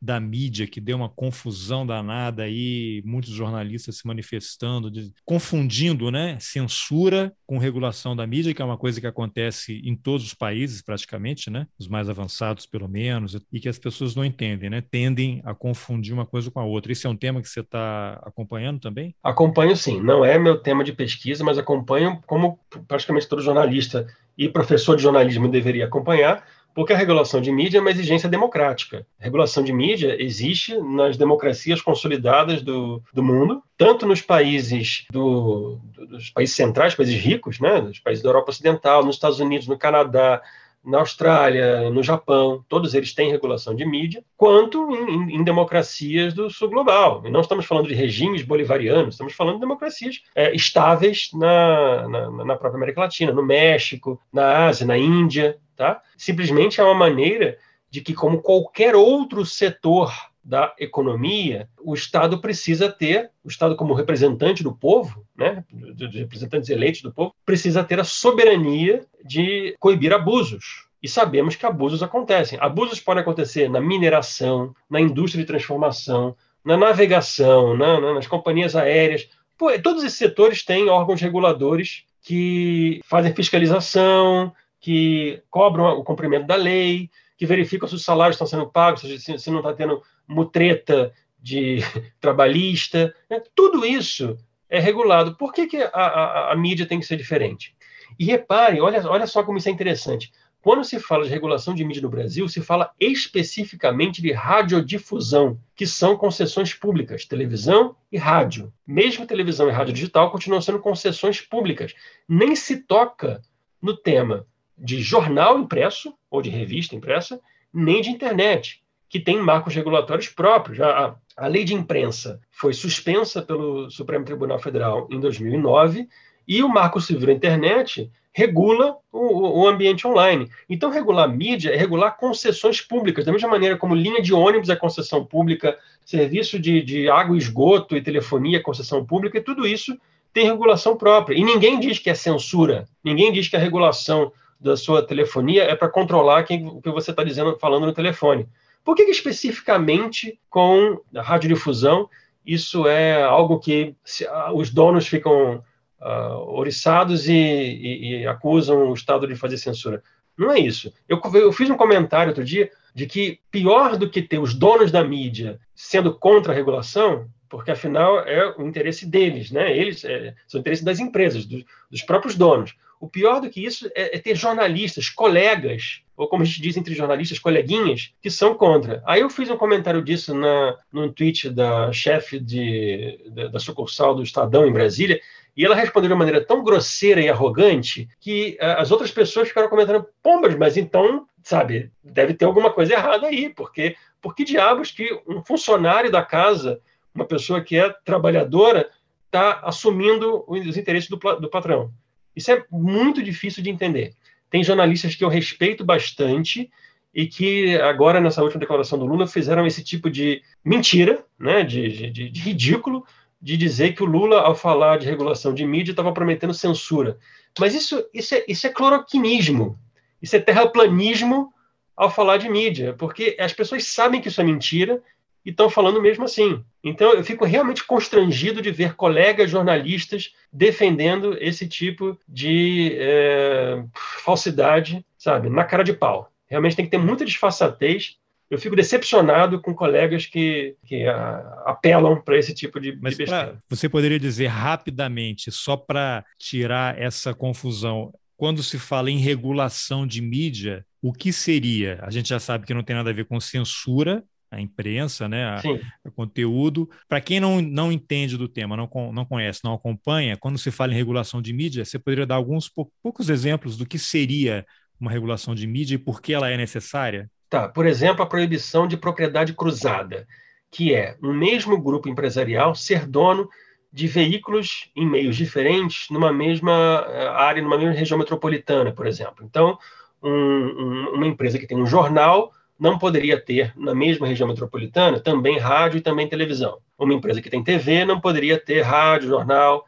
da mídia, que deu uma confusão danada aí, muitos jornalistas se manifestando, de, confundindo né, censura com regulação da mídia, que é uma coisa que acontece em todos os países, praticamente, né, os mais avançados, pelo menos, e que as pessoas não entendem, né, tendem a confundir uma coisa com a outra. Esse é um tema que você está acompanhando também? Acompanho sim, não é meu tema de pesquisa, mas acompanho como praticamente todo jornalista e professor de jornalismo deveria acompanhar, porque a regulação de mídia é uma exigência democrática. A regulação de mídia existe nas democracias consolidadas do, do mundo, tanto nos países do, dos países centrais, países ricos, né, dos países da Europa Ocidental, nos Estados Unidos, no Canadá, na Austrália, no Japão, todos eles têm regulação de mídia, quanto em, em, democracias do sul global. E não estamos falando de regimes bolivarianos, estamos falando de democracias é, estáveis na, na, na, própria América Latina, no México, na Ásia, na Índia. Tá? Simplesmente é uma maneira de que, como qualquer outro setor da economia, o Estado precisa ter, o Estado como representante do povo, né, dos representantes eleitos do povo, precisa ter a soberania de coibir abusos. E sabemos que abusos acontecem. Abusos podem acontecer na mineração, na indústria de transformação, na navegação, na, na, nas companhias aéreas. Pô, todos esses setores têm órgãos reguladores que fazem fiscalização, que cobram o cumprimento da lei, que verificam se os salários estão sendo pagos, se, se não está tendo mutreta de trabalhista. Né? Tudo isso é regulado. Por que, que a, a, a, mídia tem que ser diferente? E reparem, olha, olha só como isso é interessante. Quando se fala de regulação de mídia no Brasil, se fala especificamente de radiodifusão, que são concessões públicas, televisão e rádio. Mesmo televisão e rádio digital continuam sendo concessões públicas. Nem se toca no tema de jornal impresso ou de revista impressa, nem de internet, que tem marcos regulatórios próprios. A, a lei de imprensa foi suspensa pelo Supremo Tribunal Federal em 2009 e o Marco Civil da Internet regula o, o, ambiente online. Então, regular mídia é regular concessões públicas, da mesma maneira como linha de ônibus é concessão pública, serviço de, de água e esgoto e telefonia é concessão pública, e tudo isso tem regulação própria. E ninguém diz que é censura, ninguém diz que a regulação da sua telefonia é para controlar quem, o que você está dizendo, falando no telefone. Por que, que especificamente com a radiodifusão isso é algo que se, uh, os donos ficam uh, oriçados e, e, e, acusam o Estado de fazer censura? Não é isso. Eu, eu fiz um comentário outro dia de que pior do que ter os donos da mídia sendo contra a regulação, porque afinal é o interesse deles, né? Eles é, são o interesse das empresas, do, dos próprios donos. O pior do que isso é, é, ter jornalistas, colegas, ou como a gente diz entre jornalistas, coleguinhas, que são contra. Aí eu fiz um comentário disso na, no tweet da chefe de, da, da sucursal do Estadão em Brasília, e ela respondeu de uma maneira tão grosseira e arrogante que uh, as outras pessoas ficaram comentando: pombas, mas então, sabe, deve ter alguma coisa errada aí, porque por que diabos que um funcionário da casa, uma pessoa que é trabalhadora, está assumindo os interesses do, do patrão? Isso é muito difícil de entender. Tem jornalistas que eu respeito bastante e que agora, nessa última declaração do Lula, fizeram esse tipo de mentira, né, de, de, de ridículo, de dizer que o Lula, ao falar de regulação de mídia, estava prometendo censura. Mas isso, isso, é, isso é cloroquinismo, isso é terraplanismo ao falar de mídia, porque as pessoas sabem que isso é mentira e estão falando mesmo assim. Então, eu fico realmente constrangido de ver colegas jornalistas defendendo esse tipo de é, falsidade, sabe, na cara de pau. Realmente tem que ter muita disfarçatez eu fico decepcionado com colegas que, que a, apelam para esse tipo de, Mas de pra, você poderia dizer rapidamente, só para tirar essa confusão, quando se fala em regulação de mídia, o que seria? A gente já sabe que não tem nada a ver com censura, a imprensa, né, a, a conteúdo. Para quem não, não entende do tema, não, não conhece, não acompanha, quando se fala em regulação de mídia, você poderia dar alguns poucos exemplos do que seria uma regulação de mídia e por que ela é necessária? Tá, por exemplo, a proibição de propriedade cruzada, que é um mesmo grupo empresarial ser dono de veículos em meios diferentes numa mesma eh, área, numa mesma região metropolitana, por exemplo. Então, um, um, uma empresa que tem um jornal não poderia ter na mesma região metropolitana também rádio e também televisão. Uma empresa que tem TV não poderia ter rádio, jornal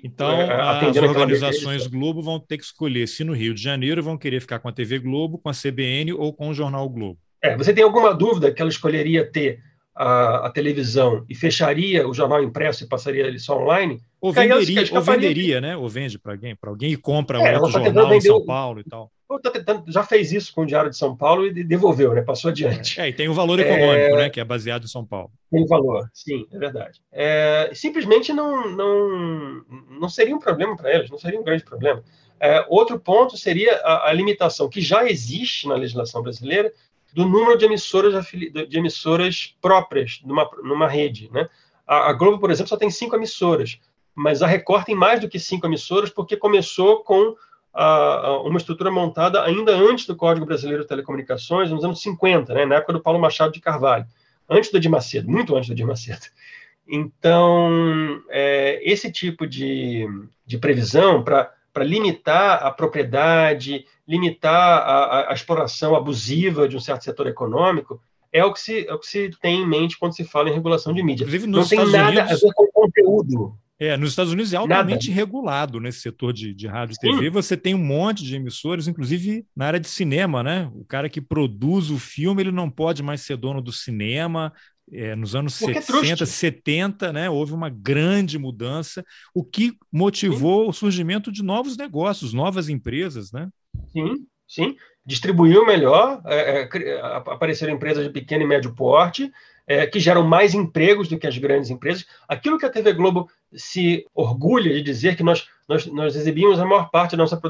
que, então, é, as organizações Globo vão ter que escolher se no Rio de Janeiro vão querer ficar com a TV Globo, com a CBN ou com o Jornal Globo. É, você tem alguma dúvida que ela escolheria ter a, a televisão e fecharia o jornal impresso e passaria ele só online? Ou venderia, ou venderia né? Ou vende para alguém, para alguém e compra é, outro jornal em São Paulo e tal. Tá tentando, já fez isso com o Diário de São Paulo e devolveu, né? Passou adiante. É, e tem o valor econômico, é... né? Que é baseado em São Paulo. Tem valor, sim, é verdade. É, simplesmente não, não, não seria um problema para eles, não seria um grande problema. É, outro ponto seria a, a, limitação que já existe na legislação brasileira do número de emissoras, de emissoras próprias numa, numa rede. Né? A, a Globo, por exemplo, só tem cinco emissoras, mas a Record tem mais do que cinco emissoras porque começou com a, uma estrutura montada ainda antes do Código Brasileiro de Telecomunicações, nos anos 50, né, na época do Paulo Machado de Carvalho, antes do Edir Macedo, muito antes do Edir Macedo. Então, é, esse tipo de, de previsão para limitar a propriedade, limitar a, a, exploração abusiva de um certo setor econômico, é o, que se, é o que se tem em mente quando se fala em regulação de mídia. Inclusive, Não tem Estados nada Unidos... a ver com conteúdo. É, nos Estados Unidos é altamente Nada. regulado nesse setor de, de rádio e TV. Você tem um monte de emissores, inclusive na área de cinema, né? O cara que produz o filme, ele não pode mais ser dono do cinema. É, nos anos Porque 60, é 70, né, houve uma grande mudança, o que motivou sim. o surgimento de novos negócios, novas empresas, né? Sim, sim. Distribuiu melhor, é, é, apareceram empresas de pequeno e médio porte, é, que geram mais empregos do que as grandes empresas. Aquilo que a TV Globo se orgulha de dizer que nós, nós, nós exibimos a maior parte da nossa,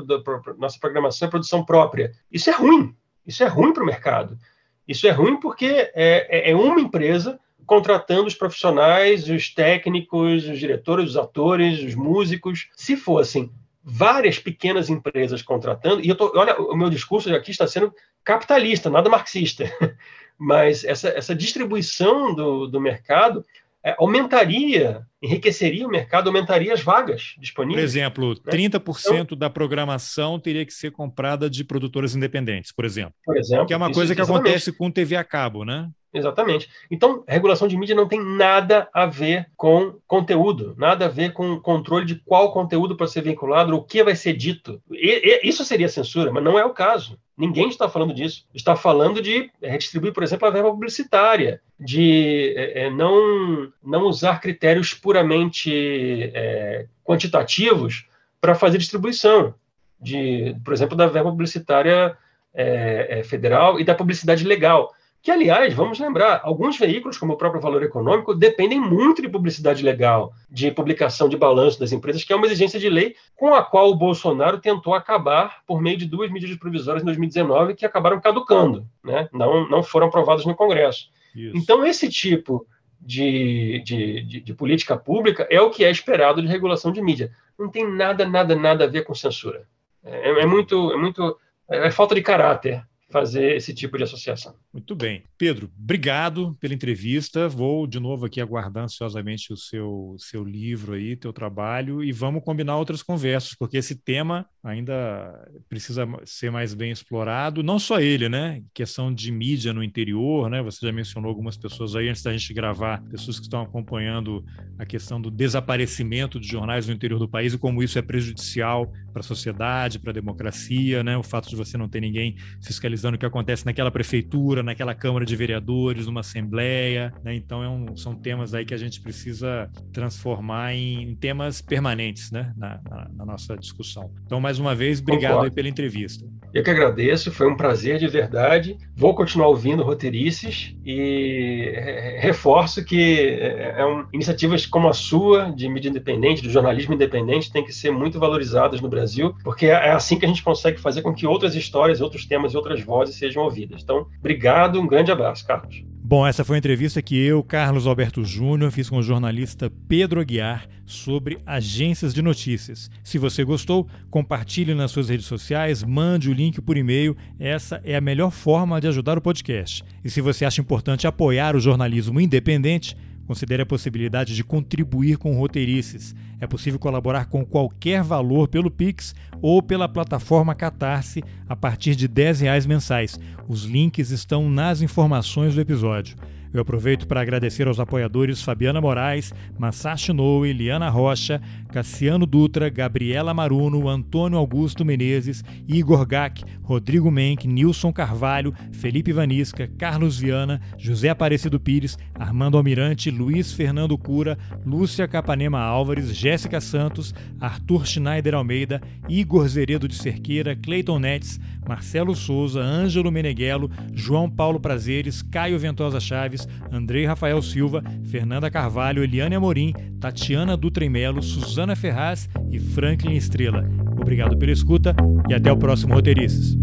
nossa programação é produção própria. Isso é ruim. Isso é ruim para o mercado. Isso é ruim porque é, é, é uma empresa contratando os profissionais, os técnicos, os diretores, os atores, os músicos. Se fossem várias pequenas empresas contratando, e eu tô, olha, o meu discurso aqui está sendo capitalista, nada marxista, mas essa, essa distribuição do, do mercado é, aumentaria, enriqueceria o mercado, aumentaria as vagas disponíveis. Por exemplo, né? 30% então, da programação teria que ser comprada de produtoras independentes, por exemplo. Por exemplo. Que é uma isso, coisa que exatamente. acontece com TV a cabo, né? Exatamente. Então, regulação de mídia não tem nada a ver com conteúdo, nada a ver com controle de qual conteúdo pode ser vinculado, o que vai ser dito. E, e, isso seria censura, mas não é o caso. Ninguém está falando disso. Está falando de redistribuir, por exemplo, a verba publicitária, de é, é não, não usar critérios puramente é, quantitativos para fazer distribuição, de, por exemplo, da verba publicitária é, é, federal e da publicidade legal que, aliás, vamos lembrar, alguns veículos, como o próprio Valor Econômico, dependem muito de publicidade legal, de publicação de balanço das empresas, que é uma exigência de lei com a qual o Bolsonaro tentou acabar por meio de duas medidas provisórias em 2019 que acabaram caducando, né? não, não foram aprovadas no Congresso. Isso. Então, esse tipo de, de, de, de política pública é o que é esperado de regulação de mídia. Não tem nada, nada, nada a ver com censura. É, é muito, é muito, é falta de caráter fazer esse tipo de associação. Muito bem. Pedro, obrigado pela entrevista. Vou de novo aqui aguardar ansiosamente o seu, seu livro aí, teu trabalho, e vamos combinar outras conversas, porque esse tema ainda precisa ser mais bem explorado. Não só ele, né? Questão de mídia no interior, né? Você já mencionou algumas pessoas aí antes da gente gravar, pessoas que estão acompanhando a questão do desaparecimento de jornais no interior do país e como isso é prejudicial para a sociedade, para a democracia, né? O fato de você não ter ninguém fiscalizando o que acontece naquela prefeitura, naquela Câmara de Vereadores, numa Assembleia, né? Então é um, são temas aí que a gente precisa transformar em, temas permanentes, né? Na, na, na, nossa discussão. Então, mais uma vez, obrigado pela entrevista. Eu que agradeço, foi um prazer de verdade. Vou continuar ouvindo roteirices e reforço que é, é um, iniciativas como a sua, de mídia independente, do jornalismo independente, tem que ser muito valorizadas no Brasil, porque é assim que a gente consegue fazer com que outras histórias, outros temas e outras vozes sejam ouvidas. Então, obrigado, um grande abraço, Carlos. Bom, essa foi a entrevista que eu, Carlos Alberto Júnior, fiz com o jornalista Pedro Aguiar sobre agências de notícias. Se você gostou, compartilhe nas suas redes sociais, mande o link por e-mail. Essa é a melhor forma de ajudar o podcast. E se você acha importante apoiar o jornalismo independente, Considere a possibilidade de contribuir com roteirices. É possível colaborar com qualquer valor pelo Pix ou pela plataforma Catarse a partir de R$ reais mensais. Os links estão nas informações do episódio. Eu aproveito para agradecer aos apoiadores Fabiana Moraes, Masashi Noe, Liana Rocha, Cassiano Dutra, Gabriela Maruno, Antônio Augusto Menezes, Igor Gack, Rodrigo Menck, Nilson Carvalho, Felipe Vanisca, Carlos Viana, José Aparecido Pires, Armando Almirante, Luiz Fernando Cura, Lúcia Capanema Álvares, Jéssica Santos, Arthur Schneider Almeida, Igor Zeredo de Cerqueira, Cleiton Netes, Marcelo Souza, Ângelo Meneghello, João Paulo Prazeres, Caio Ventosa Chaves, Andrei Rafael Silva, Fernanda Carvalho, Eliane Amorim, Tatiana Dutra Melo, Suzana Ferraz e Franklin Estrela. Obrigado pela escuta e até o próximo Roteirices.